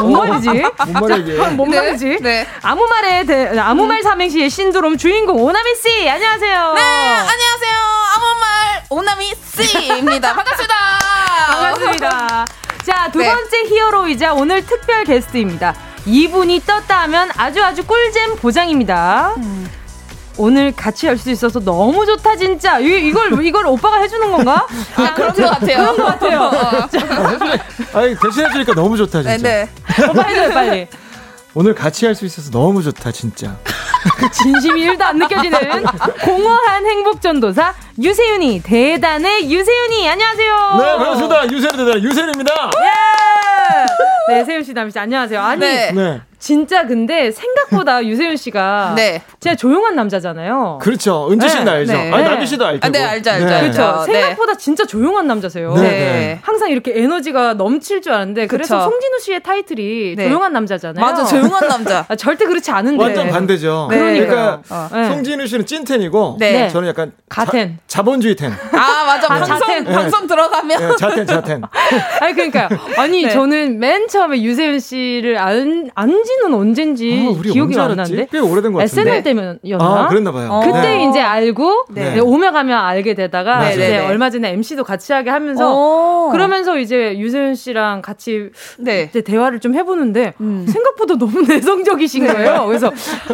뭔 말이지? 뭔 말이지? 자, 뭔 네, 말이지? 네. 아무 말에 대, 아무 말 삼행시의 신드롬 주인공 오나미 씨 안녕하세요. 네 안녕하세요 아무 말 오나미 씨입니다 반갑습니다 반갑습니다. 자, 두 네. 번째 히어로이자 오늘 특별 게스트입니다. 이분이 떴다 하면 아주 아주 꿀잼 보장입니다. 오늘 같이 할 수 있어서 너무 좋다 진짜. 이, 이걸 이걸 오빠가 해주는 건가? 아, 그런 것 같아요 그런 것 같아요. 아니 대신 해주니까 너무 좋다 진짜. 네네 오빠 해줘요 빨리. 오늘 같이 할 수 있어서 너무 좋다 진짜. 진심이 1도 안 느껴지는 공허한 행복 전도사 유세윤이 대단해 유세윤이 안녕하세요. 네 반갑습니다 유세윤 대단 유세윤입니다. 예! 네 세윤 씨, 남희 씨 안녕하세요. 아니 네. 네 진짜 근데 생각보다 유세윤 씨가 네. 진짜 조용한 남자잖아요. 그렇죠 은지 씨는 네, 알죠. 네. 아니 나비 씨도 알죠. 아, 네, 알죠, 알죠, 네. 알죠. 그렇죠. 네. 생각보다 진짜 조용한 남자세요. 네. 네. 항상 이렇게 에너지가 넘칠 줄 아는데 그래서 그쵸. 송진우 씨의 타이틀이 네. 조용한 남자잖아요. 맞아 조용한 남자 아, 절대 그렇지 않은데. 완전 반대죠. 네. 그러니까 어. 네. 송진우 씨는 찐텐이고 네. 저는 약간 가텐. 자, 본주의 텐. 아 맞아 아, 방송 자텐. 방송 들어가면 네, 자텐 자텐. 아니 그러니까요. 아니 네. 저는 맨 처음에 유세윤 씨를 안 안지 는 언젠지 아, 우리 기억이 언제 안 알았지? 나는데 꽤 오래된 것 같은데. SNL 때문이었나? 아 그랬나 봐요. 어. 그때 네. 이제 알고 네. 네, 오며 가며 알게 되다가 맞아요. 이제 네네네. 얼마 전에 MC도 같이 하게 하면서 오. 그러면서 이제 유세윤 씨랑 같이 네. 이제 대화를 좀 해보는데 음. 생각보다 너무 내성적이신 거예요. 그래서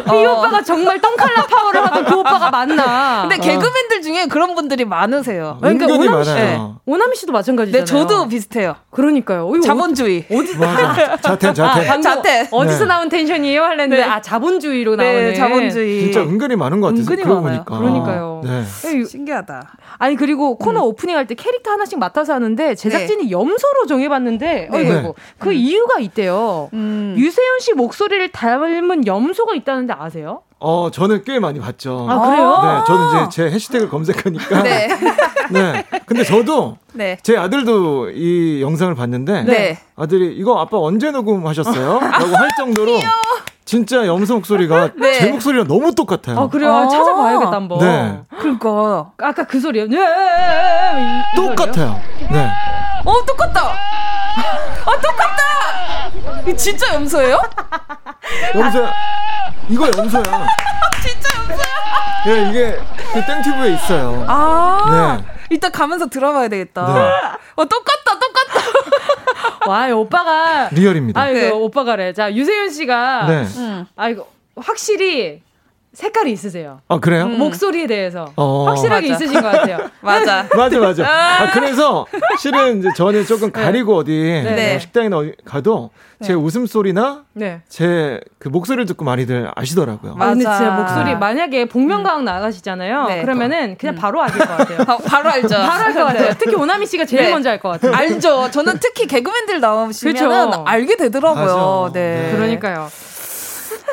이 어. 오빠가 정말 똥칼라 파워를 하던 그 오빠가 맞나? 근데 개그맨들 중에 그런 분들이 많으세요 그러니까 은근히 오남이 씨, 많아요. 오남이 씨도 마찬가지잖아요. 네 저도 비슷해요 그러니까요. 자본주의 맞아. 자텐 아, 자텐. 방금 자태. 어디서 네. 나온 텐션이에요? 할랬는데 네. 아 자본주의로 네 나오네. 자본주의 진짜 은근히 많은 것 같아요. 은근히 그러고 많아요. 보니까. 그러니까요. 네. 신기하다 아니 그리고 코너 오프닝 할 때 캐릭터 하나씩 맡아서 하는데 제작진이 염소로 정해봤는데 네. 어이구 네. 그 이유가 있대요. 음. 유세윤 씨 목소리를 닮은 염소가 있다는데 아세요? 어 저는 꽤 많이 봤죠. 아 그래요? 네, 저는 이제 제 해시태그를 검색하니까. 네. 네. 근데 저도 네. 제 아들도 이 영상을 봤는데 네. 아들이 이거 아빠 언제 녹음하셨어요? 라고 할 정도로 진짜 염소 목소리가 네. 제 목소리랑 너무 똑같아요. 아 그래요? 아. 찾아봐야겠다 한번. 네. 그러니까 아까 그 소리요. 네. 이-? 똑같아요. 네. 어 똑같다 아 똑같다 이 진짜 염소예요? 염소야. 이거 염소야. 진짜 염소야 네, 이게 그 땡튜브에 있어요. 아 네. 이따 가면서 들어봐야 되겠다 네. 어 똑같다 똑같다 와, 이 오빠가 리얼입니다. 아이고 네. 오빠가래. 자 유세윤 씨가 네. 응. 아이고 확실히 색깔이 있으세요. 아, 그래요? 음. 목소리에 대해서 어. 확실하게 맞아. 있으신 것 같아요. 맞아 맞아, 맞아. 아, 그래서 실은 이제 저는 조금 가리고 어디 네. 뭐 식당이나 어디 가도 제 웃음 소리나 네. 제그 목소리를 듣고 많이들 아시더라고요. 아, 근데 맞아. 진짜 목소리 만약에 복면가왕 나가시잖아요. 네. 그러면은 그냥 바로 아실 것 같아요. 바, 바로 알죠 바로 알 것 같아요. 특히 오나미 씨가 제일 네. 먼저 알 것 같아요. 알죠 저는 특히 개그맨들 나오시면 그쵸. 알게 되더라고요 맞아. 네. 네. 그러니까요.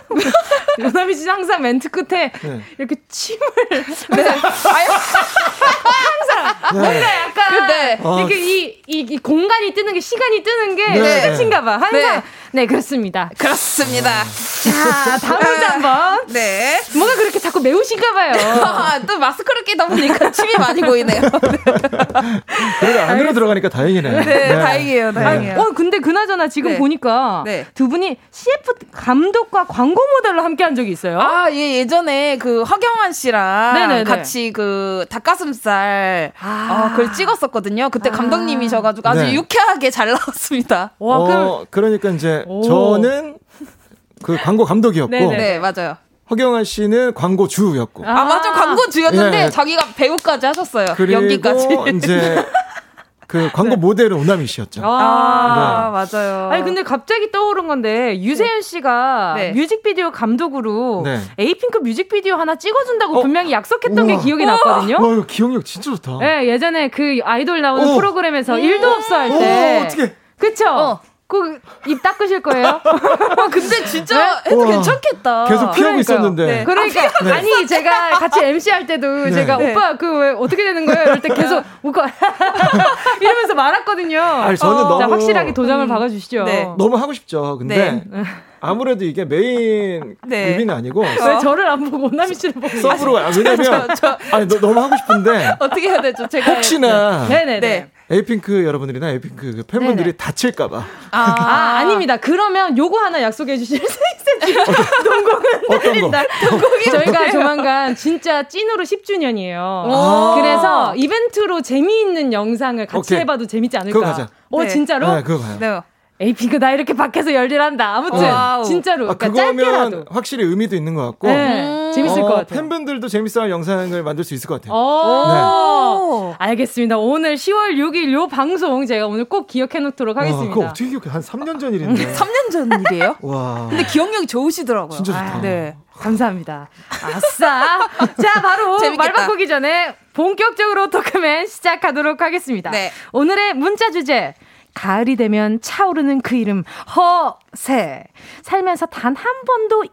오나미 씨 항상 멘트 끝에 네. 이렇게 침을 네. 아유, 네. 약간 네. 어. 이렇게 이, 이, 이 공간이 뜨는 게 시간이 뜨는 게 네. 끝인가 봐. 항상 네. 네, 그렇습니다. 그렇습니다 자, 다음 문제 한번. 네. 뭐가 그렇게 자꾸 매우신가 봐요. 아, 또 마스크를 끼다 보니까 침이 많이 고이네요. 그래도 안으로 들어가니까 다행이네. 네, 네. 다행이에요, 다행이에요. 어, 근데 그나저나 지금 네. 보니까 네. 두 분이 CF 감독과 광고 모델로 함께 한 적이 있어요. 아, 예, 예전에 그 허경환 씨랑 네네네. 같이 그 닭가슴살 아. 어, 그걸 찍었었거든요. 그때 감독님이셔가지고 아주 네. 유쾌하게 잘 나왔습니다. 와, 그럼 어, 그러니까 이제 오. 저는 그 광고 감독이었고 네네. 네, 맞아요. 허경환 씨는 광고 주였고 아, 맞아. 광고 주였는데 예. 자기가 배우까지 하셨어요. 그리고 연기까지. 이제 그 광고 모델은 오나미 씨였죠. 아, 맞아요. 아니 근데 갑자기 떠오른 건데 유세윤 씨가 네. 뮤직비디오 감독으로 네. 에이핑크 뮤직비디오 하나 찍어준다고 어? 분명히 약속했던 게 우와. 기억이 났거든요. 와, 기억력 진짜 좋다. 네, 예전에 그 아이돌 나오는 어. 프로그램에서 일도 없어 할 오, 때. 어떻게? 그쵸? 어. 그입 닦으실 거예요? 와, 근데 진짜 해도 우와. 괜찮겠다. 계속 피하고 그러니까요. 있었는데. 네. 그러니까 아니 제가 같이 MC 할 때도 제가 네. 오빠 그 왜 어떻게 되는 거예요? 이럴 때 계속 웃고 이러면서 말았거든요. 아니, 저는 자, 너무- 확실하게 도장을 박아주시죠. 네. 너무 하고 싶죠. 근데 네. 아무래도 이게 메인 네. 뮤비는 아니고 왜 저를 안 보고 오나미 씨를 보고 sub로 아, 왜냐면 저, 저 아니 너, 너무 하고 싶은데 어떻게 해야 되죠? 제가 혹시나 네네네. 네. 에이핑크 여러분들이나 에이핑크 그 팬분들이 네네. 다칠까봐 아, 아, 아 닙니다. 그러면 요거 하나 약속해 주실 수 있으세요? 동공은 어떤 거? 저희가 조만간 진짜 찐으로 10주년이에요. 오. 그래서 이벤트로 재미있는 영상을 같이 오케이. 해봐도 재밌지 않을까? 그거 가자. 어, 네. 진짜로? 네, 그거 가요. 네. 에이핑크 나 이렇게 밖에서 열일한다. 아무튼 wow. 진짜로 아, 그러니까 그거면 짧게라도. 확실히 의미도 있는 것 같고 네, 음. 재밌을 어, 것 같아요. 팬분들도 재밌어할 영상을 만들 수 있을 것 같아요. 어. 오. 알겠습니다. 오늘 10월 6일 요 방송 제가 오늘 꼭 기억해 놓도록 와, 하겠습니다. 그거 어떻게 기억해? 한 3년 전 일인데. 3년 전 일이에요? 와. 근데 기억력이 좋으시더라고요. 진짜 좋다. 네. 감사합니다. 아싸. 자, 바로 재밌겠다. 말 바꾸기 전에 본격적으로 토크맨 시작하도록 하겠습니다. 네. 오늘의 문자 주제. 가을이 되면 차오르는 그 이름 허 세. 살면서 단 한 번도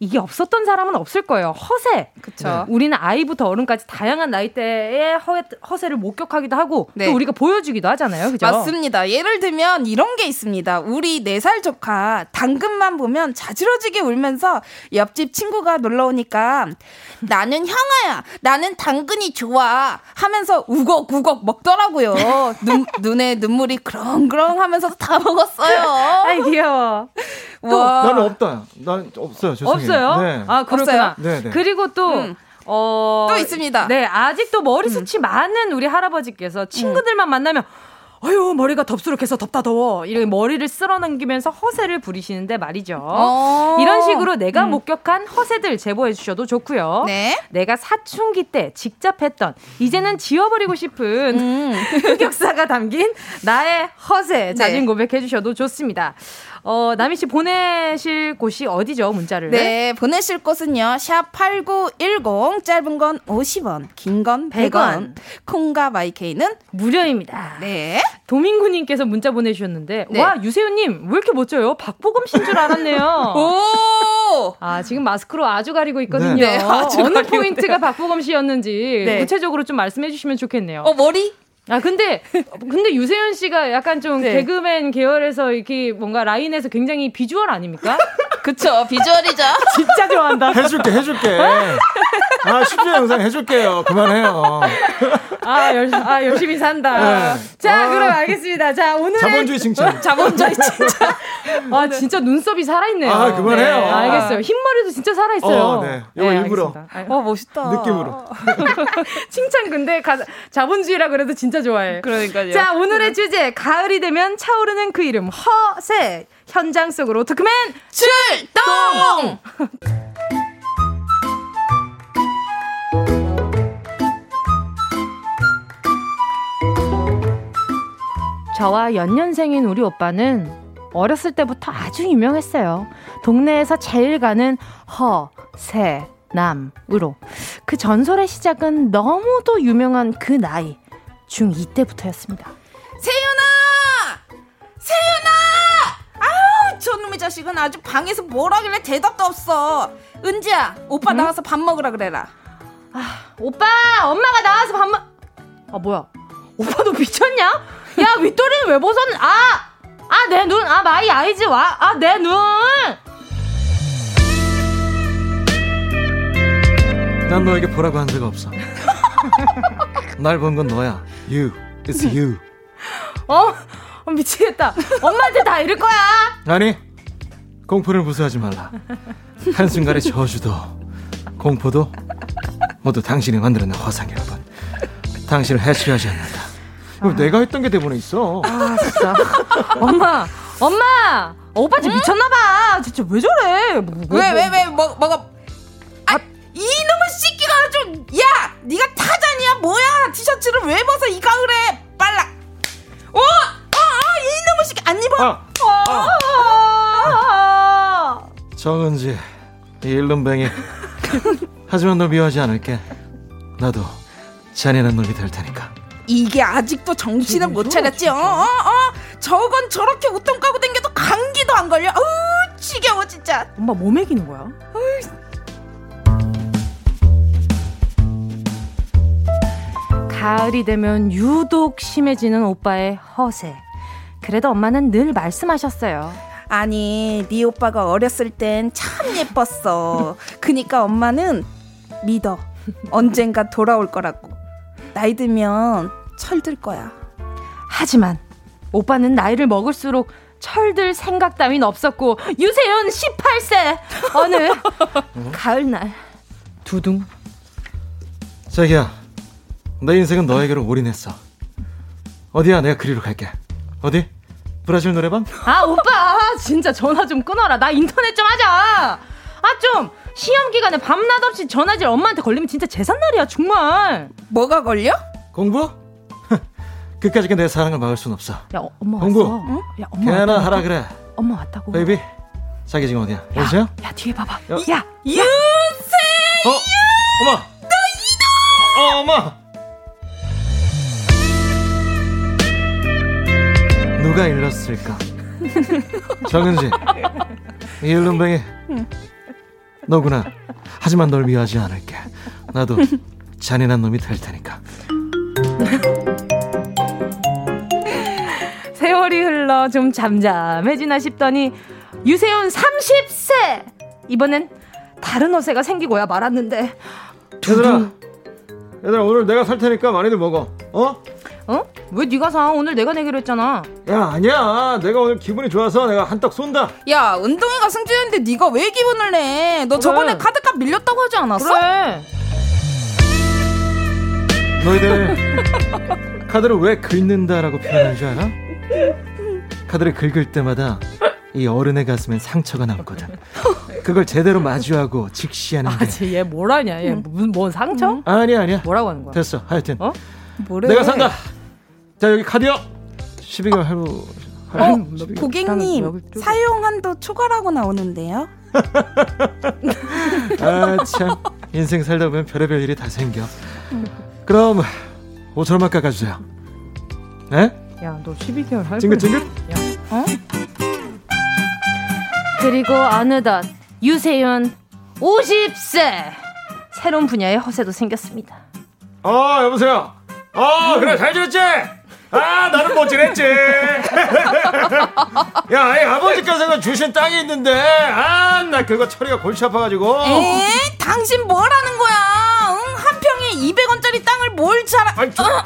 이게 없었던 사람은 없을 거예요. 허세. 그쵸. 우리는 아이부터 어른까지 다양한 나이대의 허, 허세를 목격하기도 하고 네. 또 우리가 보여주기도 하잖아요. 그죠? 맞습니다. 예를 들면 이런 게 있습니다. 우리 네살 조카 당근만 보면 자지러지게 울면서 옆집 친구가 놀러 오니까 나는 형아야. 나는 당근이 좋아. 하면서 우걱우걱 먹더라고요. 눈, 눈에 눈물이 그렁그렁 하면서 다 먹었어요. 아이 귀여워. 와. 나는 없다. 난 없어요. 죄송해요. 없어요? 네. 아 그렇구나. 네, 네. 그리고 또 음. 어. 또 있습니다. 네, 아직도 머리숱이 많은 우리 할아버지께서 친구들만 만나면 아유, 머리가 덥수룩해서 덥다 더워. 이렇게 머리를 쓸어넘기면서 허세를 부리시는데 말이죠. 어. 이런 식으로 내가 목격한 허세들 제보해 주셔도 좋고요. 네. 내가 사춘기 때 직접 했던 이제는 지워버리고 싶은 음. 흑역사가 담긴 나의 허세 자진 네. 고백해 주셔도 좋습니다. 어, 나미 씨 보내실 곳이 어디죠? 문자를. 네, 보내실 곳은요. 샵 8910 짧은 건 50원, 긴 건 100원. 100원. 콩과 마이케이는 무료입니다. 네. 도민구 님께서 문자 보내 주셨는데, 네. 와, 유세윤 님, 왜 이렇게 멋져요? 박보검 씨인 줄 알았네요. 오! 아, 지금 마스크로 아주 가리고 있거든요. 네, 아주 어느 포인트가 박보검 씨였는지 네. 구체적으로 좀 말씀해 주시면 좋겠네요. 어, 머리? 아, 근데, 근데 유세윤 씨가 약간 좀 네. 개그맨 계열에서 이렇게 뭔가 라인에서 굉장히 비주얼 아닙니까? 그쵸, 비주얼이죠. 진짜 좋아한다. 해줄게, 해줄게. 아, 10주 영상 해줄게요. 그만해요. 아, 열, 아 열심히 산다. 네. 자, 아. 그럼 알겠습니다. 자, 오늘의 자본주의 칭찬. 자본주의 진짜. 아 진짜 눈썹이 살아있네요. 아, 그만해요. 네, 알겠어요. 흰머리도 진짜 살아있어요. 어, 네. 이거 일부러. 와, 멋있다. 느낌으로. 칭찬 근데 가, 자본주의라 그래도 진짜 좋아해. 그러니까요. 자 오늘의 주제 가을이 되면 차오르는 그 이름 허세 현장 속으로 토크맨 출동! 저와 연년생인 우리 오빠는 어렸을 때부터 아주 유명했어요. 동네에서 제일 가는 허, 세, 남으로. 그 전설의 시작은 너무도 유명한 그 나이, 중2 때부터였습니다. 세윤아! 세윤아! 저놈의 자식은 아주 방에서 뭘 하길래 대답도 없어. 은지야, 오빠 응? 나와서 밥 먹으라 그래라. 아, 오빠, 엄마가 나와서 밥 먹. 아 뭐야? 오빠 너 미쳤냐? 야 윗도리는 왜 벗었? 아, 아 내 눈, 아 my eyes 와, 아 내 눈. 난 너에게 보라고 한 적이 없어. 날 본 건 너야. You, it's you. 어? 어, 미치겠다. 엄마한테 다 이를 거야. 아니, 공포를 무서워하지 말라. 한순간의 저주도, 공포도 모두 당신이 만들어낸 허상일 뿐. 당신을 해치하지 않는다. 이거 내가 했던 게 대본에 있어. 아, 진짜. 엄마, 엄마! 오빠 지금 미쳤나봐. 진짜 왜 저래? 뭐, 뭐, 왜, 뭐. 왜, 왜, 뭐, 뭐가. 아, 이놈의 새끼가 좀, 야! 네가 타잔이야? 뭐야? 티셔츠를 왜 벗어, 이 가을에? 입어? 아, 아, 정은지, 이 일름뱅이. 하지만 널 미워하지 않을게. 나도 잔인한 놈이 될 테니까. 이게 아직도 정신을 못 차렸지? 어, 어, 어? 저건 저렇게 우통 까고 댕겨도 감기도 안 걸려? 어우, 지겨워, 진짜. 엄마 뭐 먹이는 거야? 가을이 되면 유독 심해지는 오빠의 허세. 그래도 엄마는 늘 말씀하셨어요. 아니, 네 오빠가 어렸을 땐 참 예뻤어. 그니까 엄마는 믿어. 언젠가 돌아올 거라고. 나이 들면 철들 거야. 하지만 오빠는 나이를 먹을수록 철들 생각 따윈 없었고 유세윤 18세 어느 가을날 두둥 자기야, 내 인생은 너에게로 올인했어. 어디야? 내가 그리로 갈게. 어디? 브라질 노래방? 아 오빠 진짜 전화 좀 끊어라 나 인터넷 좀 하자 아 좀 시험 기간에 밤낮 없이 전화질 엄마한테 걸리면 진짜 재산날이야 정말 뭐가 걸려? 공부? 그까짓 내 사랑을 막을 순 없어. 야 어, 엄마 공부. 왔어 응? 야 엄마 걔나 왔다고. 하라 그래. 엄마 왔다고 베이비. 자기 지금 어디야? 여기서야? 야 뒤에 봐봐 야. 야 유세! 어? 엄마! 너 이도! 어, 엄마! 누가 일렀을까? 정은지. 이 일름뱅이. 너구나. 하지만 널 미워하지 않을게. 나도 잔인한 놈이 될 테니까. 세월이 흘러 좀 잠잠해지나 싶더니 유세윤 30세 이번엔 다른 허세가 생기고야 말았는데 얘들아. 얘들아, 오늘 내가 살 테니까 많이들 먹어. 어? 어? 왜 네가 사? 오늘 내가 내기로 했잖아. 야, 아니야. 내가 오늘 기분이 좋아서 내가 한떡 쏜다. 야, 은동이가 승진했는데 네가 왜 기분을 내? 너 저번에 카드값 밀렸다고 하지 않았어? 그래. 너희들 카드를 왜 긁는다라고 표현하는 줄 알아? 카드를 긁을 때마다 이 어른의 가슴엔 상처가 남거든. 그걸 제대로 마주하고 직시하는 게 아쟤 얘 뭐라냐? 얘 무슨 뭔 상처? 아니야 아니야. 뭐라고 하는 거야? 됐어. 하여튼 어? 뭐래? 내가 산다. 자 여기 카드요. 12개월 할부. 어, 할부 12개월. 고객님 여기 좀- 사용 한도 초과라고 나오는데요. 아 참 인생 살다 보면 별의별 일이 다 생겨. 그럼 5천 원만 깎아주세요. 에? 야, 너 12개월 할 찡긋찡긋? 그리고 어느덧 유세윤 50세 새로운 분야의 허세도 생겼습니다. 어 여보세요. 어 그래 잘 지냈지? 아 나는 못 지냈지. 야 아버지께서 주신 땅이 있는데 아 나 그거 처리가 골치 아파가지고. 에? 당신 뭐라는 거야? 평에 200원짜리 땅을 뭘 잘? 아니, 저, 아,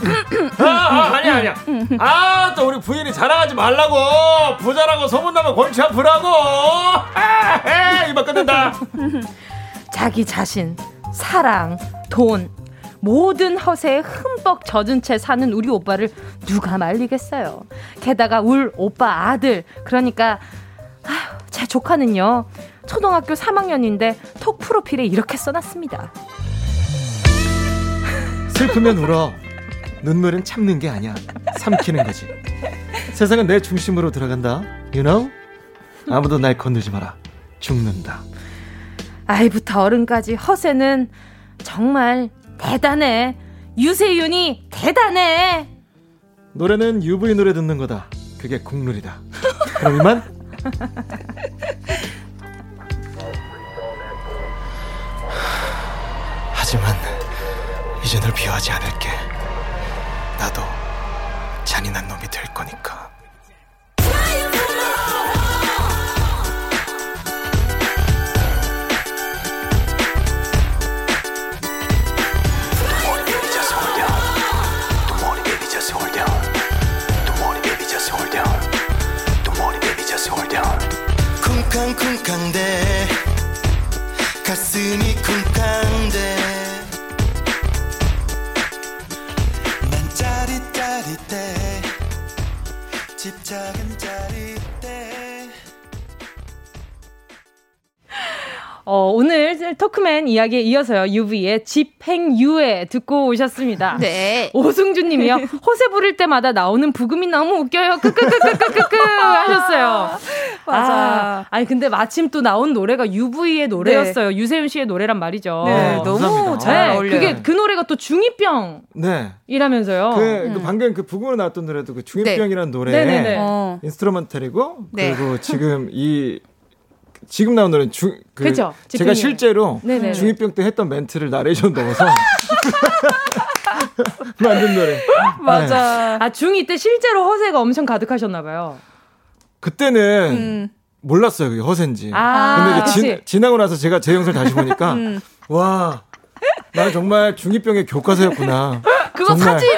아, 아니야, 아니야. 아, 또 우리 부인이 자랑하지 말라고. 부자라고 소문나면 골치 아프라고. 아, 에, 이만 끝낸다. 자기 자신, 사랑, 돈, 모든 허세에 흠뻑 젖은 채 사는 우리 오빠를 누가 말리겠어요. 게다가 울 오빠 아들, 그러니까 아휴, 제 조카는요. 초등학교 3학년인데 톡 프로필에 이렇게 써놨습니다. 슬프면 울어. 눈물은 참는 게 아니야. 삼키는 거지. 세상은 내 중심으로 들어간다. You know? 아무도 날 건들지 마라. 죽는다. 아이부터 어른까지 허세는 정말 대단해. 유세윤이 대단해. 노래는 UV 노래 듣는 거다. 그게 국룰이다. 그럼 이만. 하지만 이제 널 미워하지 않을게. 나도 잔인한 놈이 될 거니까. 쿵쾅쿵쾅대. 집 오늘 토크맨 이야기에 이어서요. UV의 집행유예 듣고 오셨습니다. 네. 오승준 님이요. 호세 부를 때마다 나오는 부금이 너무 웃겨요. 크크크크크크크 하셨어요. 맞아. 아, 아 니 근데 마침 또 나온 노래가 UV의 노래였어요. 유세윤 씨의 노래란 말이죠. 네, 어, 너무 감사합니다. 잘 네, 어울려요. 그게 그 노래가 또 중2병이라면서요. 네. 그, 그 방금 그 부금으로 나왔던 노래도 그 중이병이라는 노래 네네네. 어. 인스트루먼탈이고 네. 그리고 지금 이 지금 나온 노래는 중, 그 그죠, 제가. 실제로 네네네. 중2병 때 했던 멘트를 나레이션 넣어서 만든 노래. 맞아. 아, 중2 때 실제로 허세가 엄청 가득하셨나봐요. 그때는 음. 몰랐어요, 그게 허세인지. 아, 근데 이제 지. 지나고 나서 제가 제 영상을 다시 보니까 음. 와, 나는 정말 중2병의 교과서였구나. 그거 정말. 사진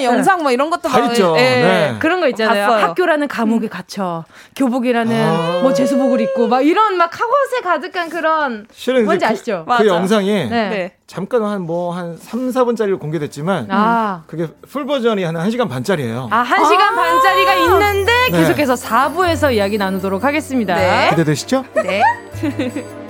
사진이랑 영상 뭐 이런 것도 다 막- 있죠. 예. 네. 그런 거 있잖아요. 봤어요. 학교라는 감옥에 갇혀 교복이라는 아. 뭐 제수복을 입고 막 이런 막 학원세 가득한 그런 뭔지 그- 아시죠? 그, 맞아. 영상이 네. 네. 잠깐 한 뭐한 3, 4분짜리로 공개됐지만 아. 그게 풀 버전이 한 1시간 반짜리예요. 아, 한 시간 반짜리가 있는데 네. 계속해서 4부에서 이야기 나누도록 하겠습니다. 네. 기대되시죠? 네.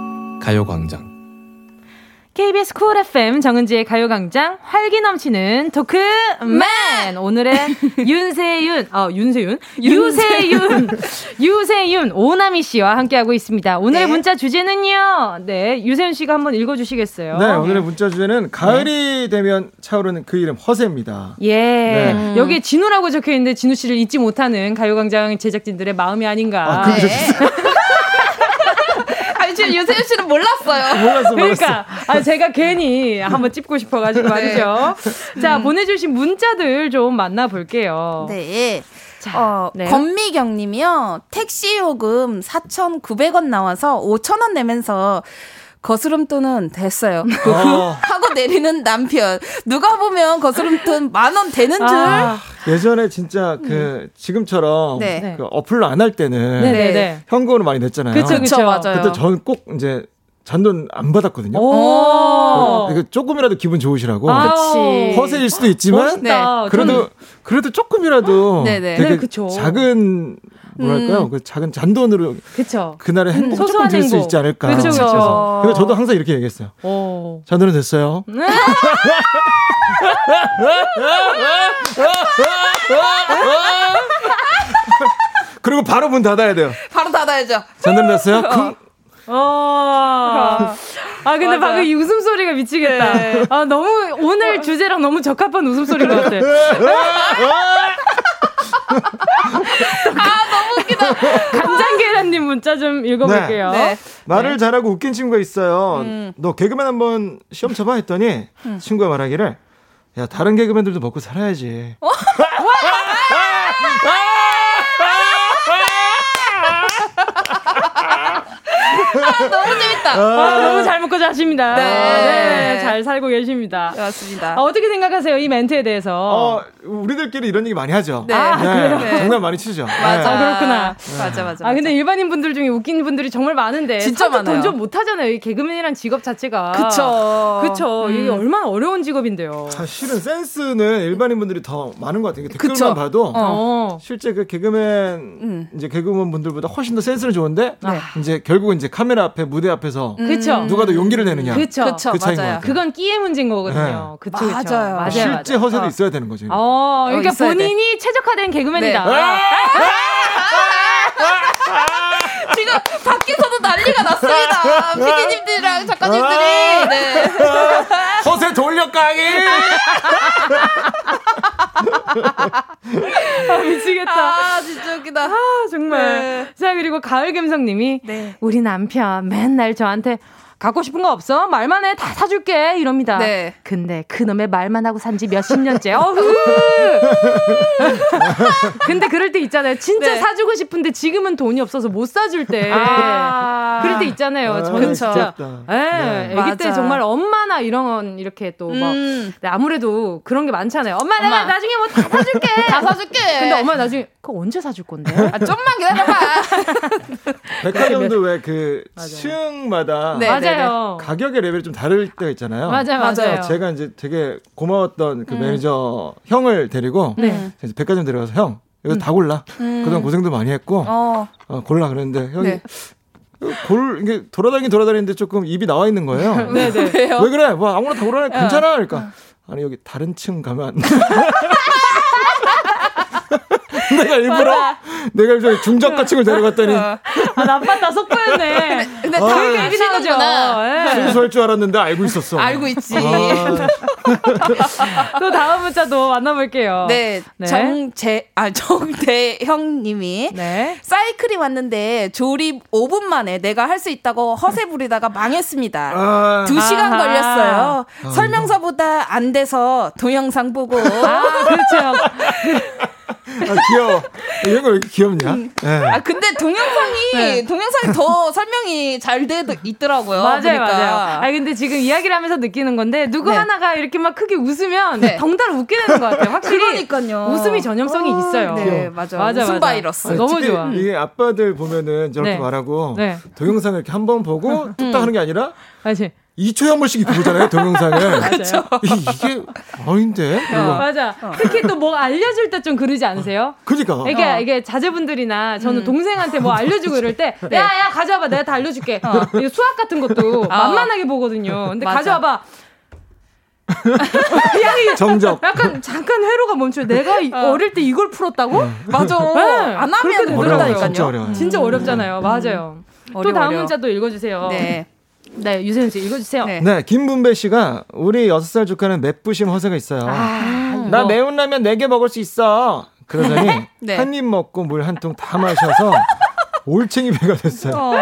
가요광장. KBS 쿨 FM 정은지의 가요광장 활기 넘치는 토크맨 오늘의 윤세윤 어 윤세윤 유세윤 유세윤 오나미 씨와 함께하고 있습니다. 오늘의 네. 문자 주제는요. 네 유세윤 씨가 한번 읽어주시겠어요? 네, 오늘의 문자 주제는 가을이 되면 차오르는 그 이름 허세입니다. 예. 네. 여기에 진우라고 적혀 있는데 진우 씨를 잊지 못하는 가요광장 제작진들의 마음이 아닌가. 아, 지금 유세윤 씨는 몰랐어요. 몰랐어, 몰랐어. 그러니까 아 제가 괜히 한번 찝고 싶어가지고 말이죠. 자 보내주신 문자들 좀 만나볼게요. 네. 자, 어, 네. 권미경 님이요. 택시 요금 4,900원 나와서 5,000원 내면서 거스름돈은 됐어요. 어. 하고 내리는 남편. 누가 보면 거스름돈 만 원 되는 줄. 아, 예전에 진짜 그 지금처럼 네. 그 어플로 안 할 때는 네네네. 현금으로 많이 냈잖아요. 그쵸, 그쵸, 그쵸. 맞아요. 그때 저는 꼭 이제 잔돈 안 받았거든요. 오. 그 조금이라도 기분 좋으시라고. 아, 그치. 허세일 수도 있지만 네. 멋있다. 그래도 저는 그래도 조금이라도 네네. 되게 네, 그쵸. 작은 뭐랄까요? 그 작은 잔돈으로 그쵸. 그날의 행복 조금 소소한 들 수. 있지 않을까. 그쵸, 그쵸. 그래서 저도 항상 이렇게 얘기했어요. 오. 잔돈은 됐어요. 그리고 바로 문 닫아야 돼요. 바로 닫아야죠. 잔돈 됐어요? 쿵. 어. 아 근데 맞아요. 방금 이 웃음소리가 미치겠다. 네. 아 너무 오늘 주제랑 너무 적합한 웃음소리인 것 같아. 아, 너무 웃기다. 간장 계란님 문자 좀 읽어볼게요. 네. 말을 잘하고 웃긴 친구가 있어요. 너 개그맨 한번 시험 쳐봐 했더니 친구가 말하기를 야 다른 개그맨들도 먹고 살아야지. 너무 재밌다. 아, 너무 잘 먹고 자십니다. 네. 네, 잘 살고 계십니다. 맞습니다. 아, 어떻게 생각하세요 이 멘트에 대해서? 어 우리들끼리 이런 얘기 많이 하죠. 네. 아, 그래요? 네. 장난 많이 치죠. 맞아. 아, 그렇구나. 맞아, 맞아. 아 근데 일반인 분들 중에 웃긴 분들이 정말 많은데 진짜 많아요. 돈좀 못하잖아요. 이 개그맨이란 직업 자체가. 그쵸. 그쵸. 이게 음. 얼마나 어려운 직업인데요. 사실은 센스는 일반인 분들이 더 많은 것 같아요. 댓글만 그쵸. 봐도 어. 실제 그 개그맨 음. 이제 개그맨 분들보다 훨씬 더 센스는 좋은데 네. 이제 결국은 이제 카메라 앞에 무대 앞에서 그쵸. 누가 더 용기를 내느냐. 그쵸. 그쵸, 그 차이인 것 맞아요. 그건 끼의 문제인 거거든요. 그쵸, 그쵸. 맞아요. 맞아요. 실제 맞아요. 허세도 어. 있어야 되는 거죠. 어, 그러니까 있어야 돼. 본인이 최적화된 개그맨이다. 네. 지금 밖에서도 난리가 났습니다. 피디님들이랑 작가님들이. 네. 허세 돌려 까기. 아, 미치겠다. 아, 진짜 웃기다. 아, 정말. 네. 자, 그리고 가을갬성님이 네. 우리 남편 맨날 저한테 갖고 싶은 거 없어? 말만 해. 다 사줄게. 이럽니다. 네. 근데 그놈의 말만 하고 산 지 몇십 년째. 어후! 근데 그럴 때 있잖아요. 진짜 네. 사주고 싶은데 지금은 돈이 없어서 못 사줄 때. 아. 그럴 때 있잖아요. 아, 저는 그쵸. 진짜. 예, 네. 아기 때. 정말 엄마나 이런 건 이렇게 또 막. 음. 네, 아무래도 그런 게 많잖아요. 엄마, 내가 엄마. 나중에 뭐 다 사줄게. 다 사줄게. 근데 엄마 나중에 그거 언제 사줄 건데? 아, 좀만 기다려봐. 백화점도 왜 그 층마다 네. 맞아요. 가격의 레벨이 좀 다를 때가 있잖아요. 맞아요, 맞아요. 맞아요. 제가 이제 되게 고마웠던 그 매니저 형을 데리고 네. 이제 백화점 들어가서 형 이거 다 골라. 그동안 고생도 많이 했고 어. 어, 골라 그랬는데 형이 네. 골 이게 돌아다니긴 돌아다니는데 조금 입이 나와 있는 거예요. 네, 네. 왜 그래? 뭐 아무나 다 골라 괜찮아. 그러니까 아니 여기 다른 층 가면. 내가 일부러 내가 일부러 중저가층을 데려갔더니 아, 나빴다, 속보였네. 근데 아, 다 얘기 나오죠. 예. 순수할 줄 알았는데 알고 있었어. 알고 있지. 아, 또 다음 문자도 만나볼게요. 네, 네. 정재 아 정대형님이 네. 사이클이 왔는데 조립 5분 만에 내가 할 수 있다고 허세 부리다가 망했습니다. 아, 두 시간 아하. 걸렸어요. 설명서보다 안 돼서 동영상 보고. 아, 그렇죠. 아, 귀여워. 이런 거왜 이렇게 귀엽냐? 예. 아 근데 동영상이 네. 동영상이 더 설명이 잘 돼 있더라고요. 맞아요, 보니까. 맞아요. 아 근데 지금 이야기를 하면서 느끼는 건데 누구 네. 하나가 이렇게 막 크게 웃으면 네. 덩달아 웃게 되는 것 같아요. 확실히 그러니까요. 웃음이 전염성이 있어요. 네, 맞아. 맞아, 웃음 맞아. 바이러스. 아, 너무 좋아. 이게 아빠들 보면은 저렇게 네. 말하고 네. 동영상을 이렇게 한 번 보고 뚝딱 하는 게 아니라 맞지? 2초에 한 번씩 이렇게 보잖아요, 동영상을. 맞아요. 이게, 아닌데? 이거. 맞아. 특히 또 뭐 알려줄 때 좀 그러지 않으세요? 그러니까. 이게 이게 자제분들이나 저는 동생한테 뭐 알려주고 이럴 때, 네. 야, 야, 가져와봐. 내가 다 알려줄게. 이거 수학 같은 것도 만만하게 보거든요. 근데 맞아. 가져와봐. 양이 정적. 약간 잠깐 회로가 멈춰요. 내가 이- 어릴 때 이걸 풀었다고? 맞아. 네, 안 하면 되더라고요. 모른다니까요. 진짜 어려워요. 진짜 어렵잖아요. 맞아요. 또 어려워, 다음 어려워. 문자 또 읽어주세요. 네. 네, 유세윤 씨 읽어주세요. 네. 네, 김분배 씨가 우리 6살 조카는 맵부심 허세가 있어요. 아, 나 이거. 매운 라면 4개 먹을 수 있어. 그러더니 네. 한입 먹고 물 한 통 다 마셔서 올챙이 배가 됐어요. 어.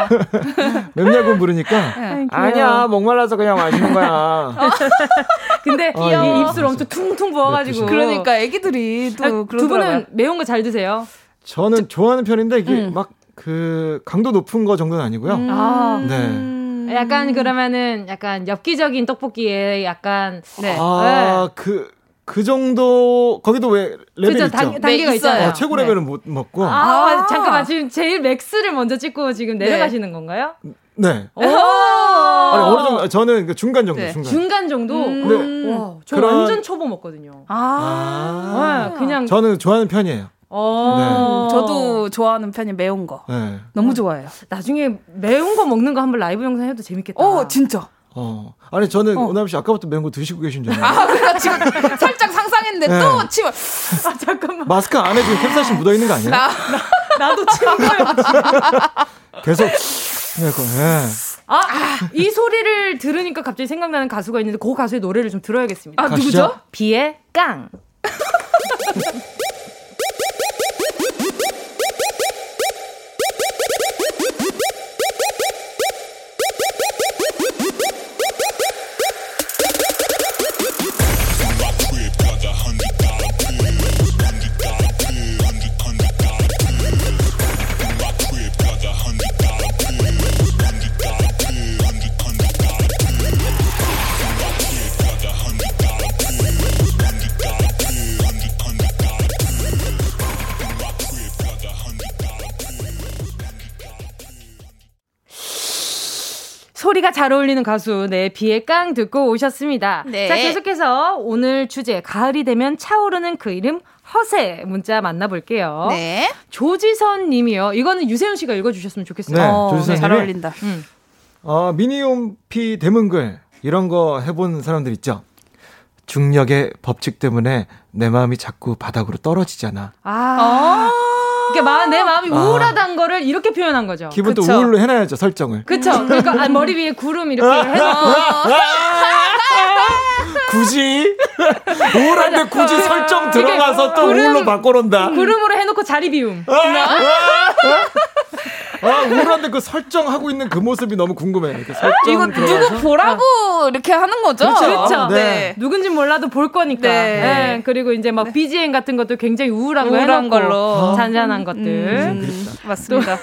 맵냐고 물으니까 아이, 귀여워. 아니야 목말라서 그냥 마시는 거야. 근데 어, 이. 입술 엄청 퉁퉁 부어가지고. 그러니까 애기들이 또 아, 두. 분은 매운 거 잘 드세요? 저는 좋아하는 편인데 이게 음. 막그 강도 높은 거 정도는 아니고요. 아, 네. 약간 그러면은 약간 엽기적인 떡볶이에 약간 네. 아, 그, 그 정도, 거기도 왜 레벨 그죠 있죠? 단, 단계가 네, 있어요. 어, 최고 네. 레벨은 못 먹고. 아, 아. 잠깐만 지금 제일 max를 먼저 찍고 지금 네. 내려가시는 건가요? 네. 오! 아니, 어느 정도, 저는 그 중간 정도, 네. 중간. 중간 정도. 네. 와, 저 그런- 완전 초보 먹거든요. 아. 아, 그냥 저는 좋아하는 편이에요. 어. 저도 좋아하는 편이 매운 거. 네. 너무 좋아해요. 나중에 매운 거 먹는 거 한번 라이브 영상 해도 재밌겠다. 어, 진짜. 어. 아니, 저는 오남 씨 아까부터 매운 거 드시고 계신 줄 알아요. 아, 지금 살짝 상상했는데 네. 또 치마. 아, 잠깐만. 마스크 안에 지금 캡사신 묻어 있는 거 아니에요? 나 나도 친구예요. 계속. 네, 그, 예. 아, 이 소리를 들으니까 갑자기 생각나는 가수가 있는데 그 가수의 노래를 좀 들어야겠습니다. 아, 가시죠. 누구죠? 비의 깡. 잘 어울리는 가수, 네, 비의 깡 듣고 오셨습니다. 네. 자, 계속해서 오늘 주제, 가을이 되면 차오르는 그 이름, 허세 문자 만나볼게요. 네. 조지선 님이요. 이거는 유세윤 씨가 읽어주셨으면 좋겠어요. 네, 어, 조지선 잘 님이 어울린다. 음. 어, 미니홈피 대문글 이런 거 해본 사람들 있죠? 중력의 법칙 때문에 내 마음이 자꾸 바닥으로 떨어지잖아. 아. 마, 내 마음이 아. 우울하다는 거를 이렇게 표현한 거죠. 기분 또. 우울로 해놔야죠, 설정을. 그쵸. 그러니까 아, 머리 위에 구름 이렇게 해서 굳이 우울한데 굳이 설정 들어가서 또 구름- 우울로 바꿔놓는다. 구름으로 해놓고 자리 비움. 아 우울한데 그 설정하고 있는 그 모습이 너무 궁금해. 이렇게 설정 이거 들어가서. 누구 보라고 이렇게 하는 거죠? 그렇죠. 그렇죠. 네. 누군지 몰라도 볼 거니까. 네. 네, 그리고 이제 막 BGM 같은 것도 굉장히 우울한 거 우울한 해놓고 걸로. 잔잔한 것들. 음, 맞습니다.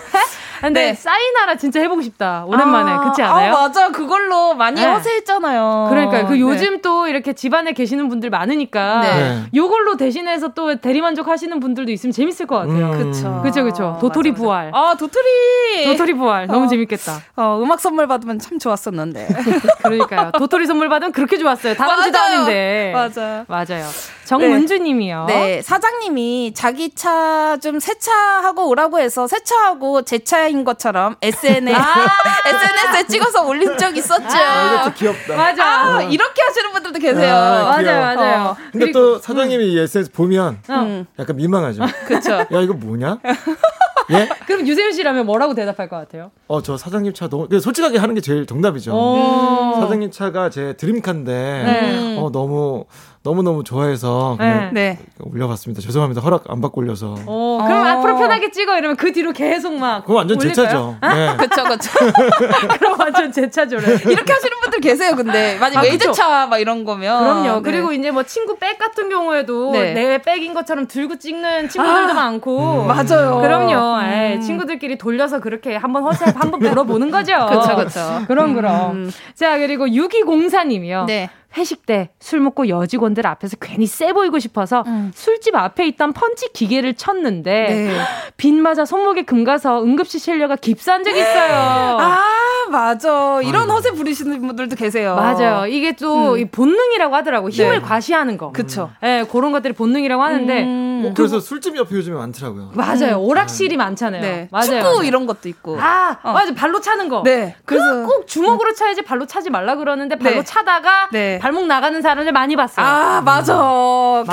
근데 네. 사이나라 진짜 해보고 싶다. 오랜만에 아, 그렇지 않아요? 아, 맞아. 그걸로 많이 네. 허세했잖아요. 그러니까 그 네. 요즘 또 이렇게 집안에 계시는 분들 많으니까 네. 요걸로 대신해서 또 대리만족 하시는 분들도 있으면 재밌을 것 같아요. 음. 그쵸. 그쵸 그쵸. 도토리 맞아, 부활. 맞아. 아, 도토리. 도토리 부활 너무 어. 재밌겠다. 어, 음악 선물 받으면 참 좋았었는데. 그러니까요. 도토리 선물 받으면 그렇게 좋았어요. 다람쥐도. 아닌데. 맞아. 맞아요. 정문주님이요. 네, 사장님이 자기 차 좀 세차하고 오라고 해서 세차하고 제 차인 것처럼 SNS, SNS에 찍어서 올린 적 있었죠. 아, 이것도 귀엽다. 맞아. 아, 이렇게 하시는 분들도 계세요. 아. 맞아요, 맞아요. 어. 근데 그리고- 또 사장님이 이 SNS 보면 음. 약간 민망하죠. 그쵸. 야 이거 뭐냐? 예? 그럼 유세윤 씨라면 뭐라고 대답할 것 같아요? 어 저 사장님 차 너무 솔직하게 하는 게 제일 정답이죠. 오. 사장님 차가 제 드림카인데 네. 어 너무 너무 너무 좋아해서 그냥 네. 올려봤습니다. 죄송합니다. 허락 안 받고 올려서. 어, 그럼 어. 앞으로 편하게 찍어 이러면 그 뒤로 계속 막. 그거 완전 제 올릴까요? 차죠. 네. 그쵸, 그쵸. 그럼 완전 제 차죠래. 이렇게 하시는 분들 계세요, 근데. 만약 아. 웨이드차 막 이런 거면. 그럼요. 네. 그리고 이제 뭐 친구 백 같은 경우에도 네. 내 백인 것처럼 들고 찍는 친구들도 아, 많고. 맞아요. 그럼요. 음. 에이, 친구들끼리 돌려서 그렇게 한번 허세 한번 물어보는 거죠. 그쵸, 그쵸. 그럼 그럼. 음. 자 그리고 6204님이요. 네. 회식 때 술 먹고 여직원들 앞에서 괜히 세 보이고 싶어서 음. 술집 앞에 있던 펀치 기계를 쳤는데 네. 빈 맞아 손목에 금 가서 응급실 실려가 깁스한 적 있어요. 아, 맞아. 이런 허세 부리시는 분들도 계세요. 맞아요. 이게 또 음. 이 본능이라고 하더라고. 힘을 네. 과시하는 거. 그쵸. 예, 그런 것들이 본능이라고 하는데 음. 어, 그래서 술집 옆에 요즘에 많더라고요. 맞아요. 오락실이 많잖아요. 네. 맞아요. 축구. 이런 것도 있고. 아, 어. 맞아. 발로 차는 거. 네. 그래서 꼭 주먹으로 차야지 발로 차지 말라 그러는데 발로 네. 차다가 네. 발목 나가는 사람을 많이 봤어요. 아, 맞아.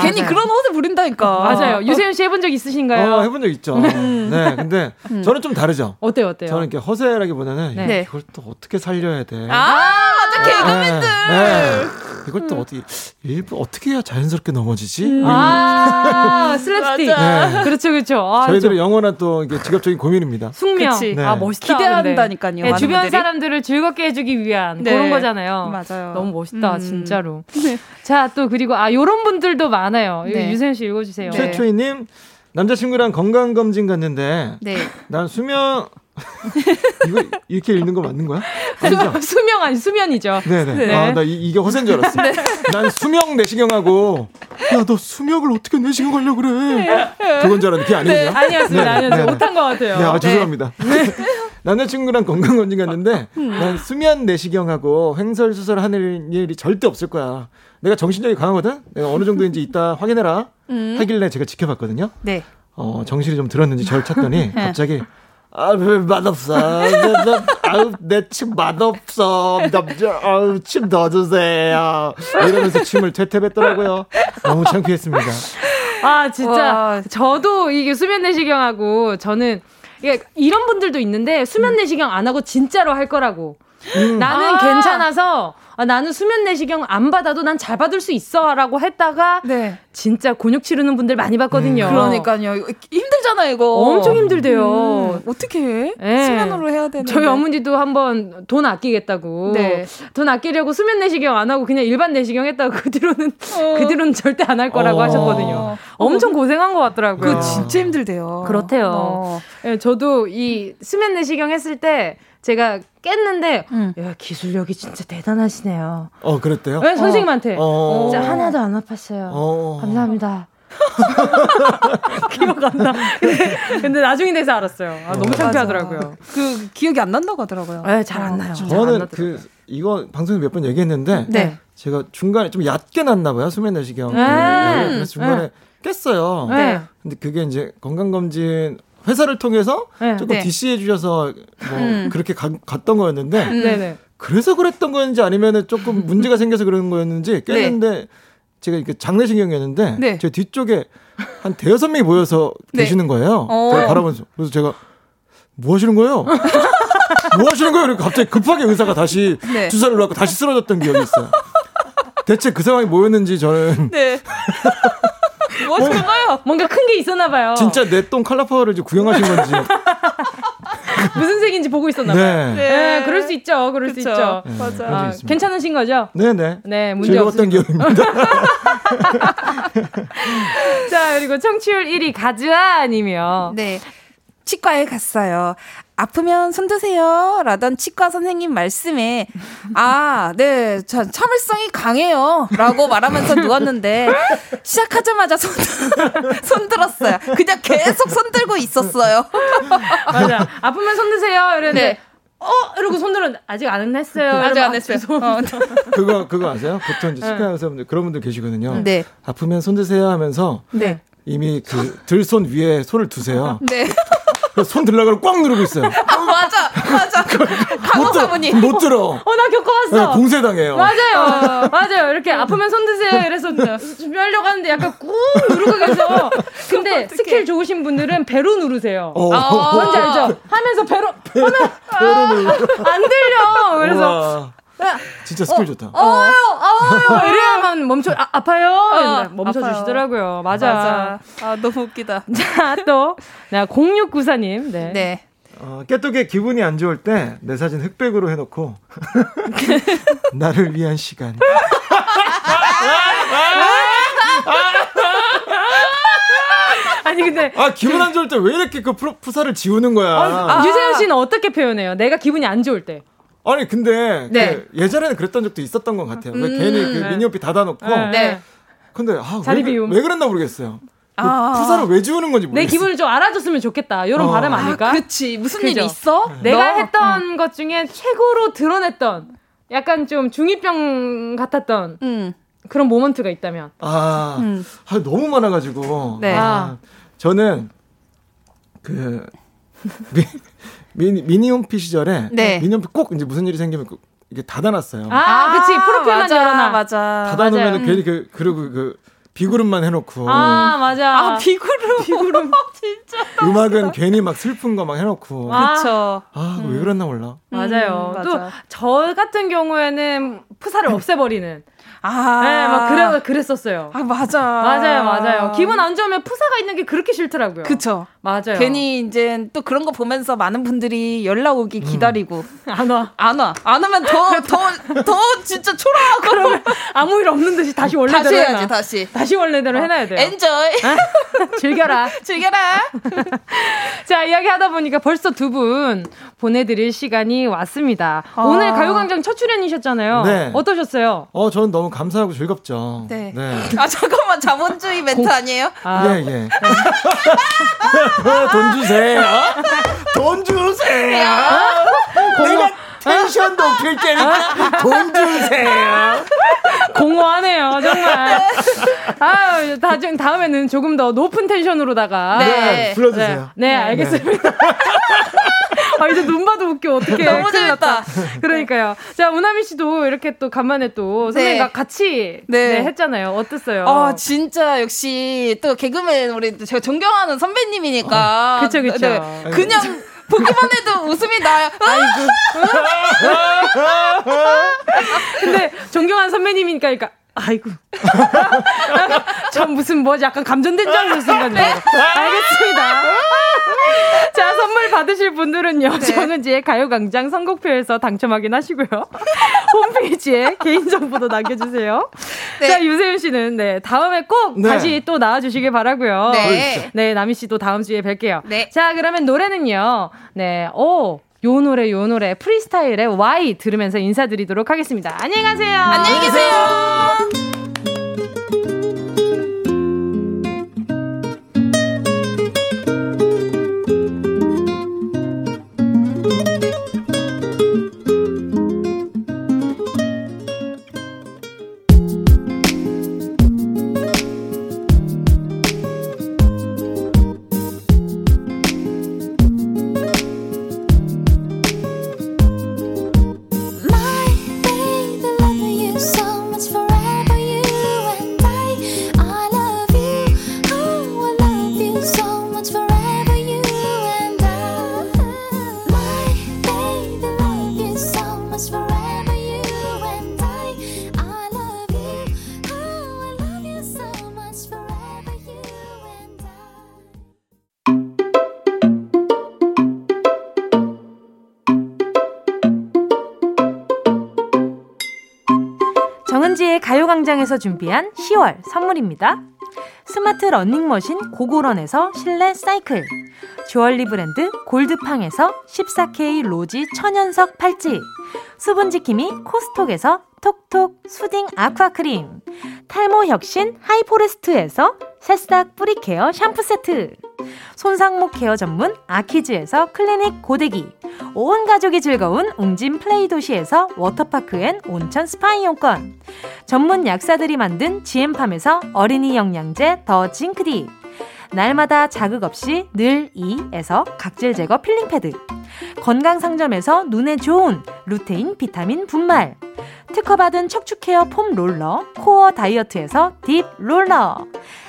괜히 맞아요. 그런 허세 부린다니까. 맞아요. 유세윤 씨 해본 적 있으신가요? 어, 해본 적 있죠. 네, 근데 저는 좀 다르죠. 어때요, 어때요? 저는 이렇게 허세라기보다는 네. 네. 이걸 또 어떻게 살려야 돼. 아, 맞아. 개그맨들. 네, 네. 이걸 또 어떻게 일부 어떻게 해야 자연스럽게 넘어지지? 아, 슬랩스틱. 네. 그렇죠, 그렇죠. 아, 저희들의 저- 영원한 또 이게 직업적인 고민입니다. 숙명. 네. 아, 멋있다. 기대한다니까요. 많은 주변 분들이. 사람들을 즐겁게 해주기 위한 네. 그런 거잖아요. 맞아요. 너무 멋있다, 음. 진짜로. 자, 또 그리고 아, 요런 분들도 많아요. 네. 유세윤 씨 읽어주세요. 네. 최초희님 남자친구랑 건강검진 갔는데 네. 난 수면 이거 이렇게 읽는 거 맞는 거야? 아니죠? 수명 아니 수면이죠. 네네. 네. 아, 나 이, 게 허세인 줄 알았어. 난 수명 내시경하고, 야, 너 수명을 어떻게 내시경 하려고 그래? 그건 줄 알았는데, 그게 아니군요. 네, 아니었습니다. 네, 아니었어요. 네, 못한 것 같아요. 네, 아, 죄송합니다. 남자친구랑 건강검진 갔는데, 음. 난 수면 내시경하고 횡설수설 하는 일이 절대 없을 거야. 내가 정신력이 강하거든? 내가 어느 정도인지 이따 확인해라. 음. 하길래 제가 지켜봤거든요. 네. 어, 정신이 좀 들었는지 저를 찾더니, 네. 갑자기, 아, 왜 맛없어. 내, 내, 침 맛없어. 남자, 아우, 침 넣어주세요. 이러면서 침을 퇴퇴했더라고요. 너무 창피했습니다. 아 진짜 와. 저도 이게 수면 내시경하고 저는 이게 이런 분들도 있는데 수면 내시경 안 하고 진짜로 할 거라고. 나는 아. 괜찮아서 아, 나는 수면 내시경 안 받아도 난 잘 받을 수 있어라고 했다가 네. 진짜 곤욕 치르는 분들 많이 봤거든요. 그러니까요. 이거 힘들잖아요, 이거. 엄청 힘들대요. 음, 어떻게 해? 예. 수면으로 해야 되는데. 저희 어머니도 한번 돈 아끼겠다고. 네. 돈 아끼려고 수면 내시경 안 하고 그냥 일반 내시경 했다고 그 뒤로는 그 뒤로는 절대 안 할 거라고 어. 하셨거든요. 엄청 고생한 것 같더라고요. 그거 진짜 힘들대요. 그렇대요. 어. 예, 저도 이 수면 내시경 했을 때 제가 깼는데 음. 야 기술력이 진짜 대단하시네요. 어, 그랬대요? 네, 선생님한테 어. 진짜 하나도 안 아팠어요. 어. 감사합니다. 기억 안 나. 근데, 근데 나중에 돼서 알았어요. 아, 너무 창피하더라고요. 그 기억이 안 난다고 하더라고요. 네, 잘 안 나요. 잘안 저는. 그, 이거 방송에 몇 번 얘기했는데, 네. 제가 중간에 좀 얕게 났나 봐요. 수면 내시경. 네. 그래서 중간에 깼어요. 네. 근데 그게 이제 건강 검진 회사를 통해서 네. 조금 네. DC 해 주셔서 뭐 그렇게 가- 갔던 거였는데 네네. 그래서 그랬던 거였는지 아니면은 조금 문제가 생겨서 그런 거였는지 깼는데 제가 이렇게 장내시경이었는데 네. 제 뒤쪽에 한 대여섯 명이 모여서 네. 계시는 거예요. 어. 제가 바라보면서 그래서 제가 뭐 하시는 거예요? 뭐 하시는 거예요? 갑자기 급하게 의사가 다시 네. 주사를 놓고 다시 쓰러졌던 기억이 있어요. 대체 그 상황이 뭐였는지 저는 네. 뭐 하신 건가요? 뭔가 큰 게 있었나 봐요. 진짜 내 똥 칼라 파워를 이제 구경하신 건지. 무슨 색인지 보고 있었나 봐요. 네. 네. 그럴 수 있죠. 그럴 수 그쵸. 있죠. 네, 맞아. 그런 적이 아. 괜찮으신 거죠? 네 네. 네, 문제 즐거웠던 없으니까. 기억입니다. 자, 그리고 청취율 1위 가즈아 님이요. 네. 치과에 갔어요. 아프면 손 드세요. 라던 치과 선생님 말씀에, 아, 네, 전 참을성이 강해요. 라고 말하면서 누웠는데, 시작하자마자 손, 손 들었어요. 그냥 계속 손 들고 있었어요. 맞아. 아프면 손 드세요. 이랬는데 네. 어 이러고 손 들었는데 아직 안 했어요. 아직 안 아, 했어요. 죄송합니다. 그거 그거 아세요? 보통 이제 치과 의사분들 그런 분들 계시거든요. 네. 아프면 손 드세요 하면서 네. 이미 그 들손 위에 손을 두세요. 네. 손 들라고 꽉 누르고 있어요. 아, 맞아. 맞아. 못, 간호사분이. 들, 못 들어. 어 나 겪어왔어. 네, 공세당해요. 맞아요. 맞아요. 이렇게 아프면 손 드세요. 이래서 준비하려고 하는데 약간 꾹 누르고 계셔. 근데 스킬 좋으신 분들은 배로 누르세요. 어. 아. 뭔지 알죠? 하면서 배로 하면 안 들려. 그래서 우와. 진짜 스킬 좋다. 아요, 아요. 이래야만 멈춰 아, 아파요. 이러는데 멈춰 아파요. 주시더라고요. 맞아. 맞아. 아, 너무 웃기다. 자, 또, 나 0694님. 네. 네. 어, 깨똑에 기분이 안 좋을 때 내 사진 흑백으로 해놓고 나를 위한 시간. 아니, 근데. 아 기분 안 좋을 때 왜 이렇게 그 프로, 푸사를 지우는 거야? 아, 유재현 씨는 어떻게 표현해요? 내가 기분이 안 좋을 때. 아니 근데 네. 그 예전에는 그랬던 적도 있었던 것 같아요. 왜 음. 괜히 그 네. 미니홈피 닫아놓고. 네. 근데 아, 왜, 그-. 왜 그랬나 모르겠어요. 그 아. 푸사를 왜 지우는 건지 모르겠어요. 내 기분을 좀 알아줬으면 좋겠다. 이런 어. 바람 아닐까? 아, 그치. 무슨 그죠? 일이 있어? 내가 너? 했던 것 중에 최고로 드러냈던 약간 좀 중2병 같았던 음. 그런 모먼트가 있다면. 아, 음. 아, 너무 많아가지고. 네. 아, 저는 그 미, 미니 미니홈피 시절에 네. 미니홈피 꼭 이제 무슨 일이 생기면 그 이게 닫아놨어요. 아, 그치. 프로필만 맞아, 열어놔. 맞아. 닫아놓으면. 괜히 그 그리고 그 비구름만 해놓고 아, 맞아. 아, 비구름. 비구름. 진짜. 음악은 괜히 막 슬픈 거 막 해놓고 아. 그쵸. 아왜 그랬나 몰라. 맞아요. 음, 또 맞아. 저 같은 경우에는 푸사를 없애버리는. 아. 네, 막 그래 그랬었어요. 아, 맞아. 맞아요, 맞아요. 기분 안 좋으면 푸사가 있는 게 그렇게 싫더라고요. 그쵸. 맞아요. 괜히 이제 또 그런 거 보면서 많은 분들이 연락 오기 음. 기다리고 안 와. 안 와. 안 오면 더, 더, 더 진짜 초라하고. 그러면 아무 일 없는 듯이 다시 원래대로 다시 해놔. 해야지, 다시. 다시 원래대로 해놔야 돼요. 엔조이. 즐겨라. 즐겨라. 자, 이야기 하다 보니까 벌써 두 분 보내드릴 시간이 왔습니다. 아. 오늘 가요광장 첫 출연이셨잖아요. 네. 어떠셨어요? 어 저는 너무 감사하고 즐겁죠. 네. 네. 아, 잠깐만. 자본주의 멘트 아니에요? 아, 예, 예. 돈 주세요. 돈 주세요. 내가 텐션 높일 테니까 돈 주세요. 공허하네요, 정말. 아유, 나중 다음에는 조금 더 높은 텐션으로다가. 네. 불러주세요. 네, 네, 알겠습니다. 아, 이제 눈 봐도 웃겨. 어떻게. 너무 재밌다. 그러니까요. 자, 우나미 씨도 이렇게 또 간만에 또 선생님과 네. 같이 네. 네, 했잖아요. 어땠어요? 아, 진짜 역시 또 개그맨 우리 제가 존경하는 선배님이니까. 그쵸, 그쵸. 네. 그냥 보기만 해도 웃음이 나요. 아이고. 근데 존경하는 선배님이니까 그러니까 아이고. 전 무슨 뭐 약간 감전된 줄 알았을 순간이에요. 알겠습니다. 자, 선물 받으실 분들은요. 정은지의 가요광장 선곡표에서 당첨 확인하시고요. 홈페이지에 개인정보도 남겨주세요. 네. 자, 유세윤 씨는 네, 다음에 꼭 네. 다시 또 나와주시길 바라고요. 네. 네, 나미 씨도 다음 주에 뵐게요. 네. 자, 그러면 노래는요. 네, 오. 요 노래, 요 노래, 프리스타일의 Y 들으면서 인사드리도록 하겠습니다. 안녕히 가세요. 안녕히 계세요. 정은지의 가요광장에서 준비한 10월 선물입니다. 스마트 러닝머신 고고런에서 실내 사이클. 주얼리 브랜드 골드팡에서 14K 로지 천연석 팔찌. 수분지킴이 코스톡에서 톡톡 soothing aqua크림. 탈모 혁신 하이포레스트에서 새싹 뿌리 care 샴푸 세트. 손상모 care 전문 아키즈에서 클리닉 고데기. 온 가족이 즐거운 웅진 플레이 도시에서 워터파크 and 온천 스파 이용권. 전문 약사들이 만든 지엠팜에서 어린이 영양제 더 징크디. 날마다 자극 없이 늘 이에서 각질 제거 필링 패드. 건강 상점에서 눈에 좋은 루테인 비타민 분말. 특허받은 척추 care foam roller 코어 다이어트에서 deep roller.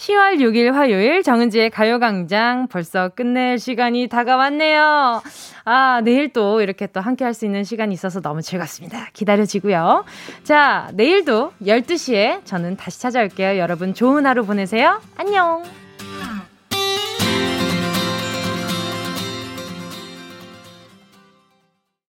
10월 6일 화요일 정은지의 가요광장 벌써 끝낼 시간이 다가왔네요. 아, 내일 또 이렇게 또 함께 할 수 있는 시간이 있어서 너무 즐겁습니다. 기다려지고요. 자, 내일도 12시에 저는 다시 찾아올게요. 여러분 좋은 하루 보내세요. 안녕!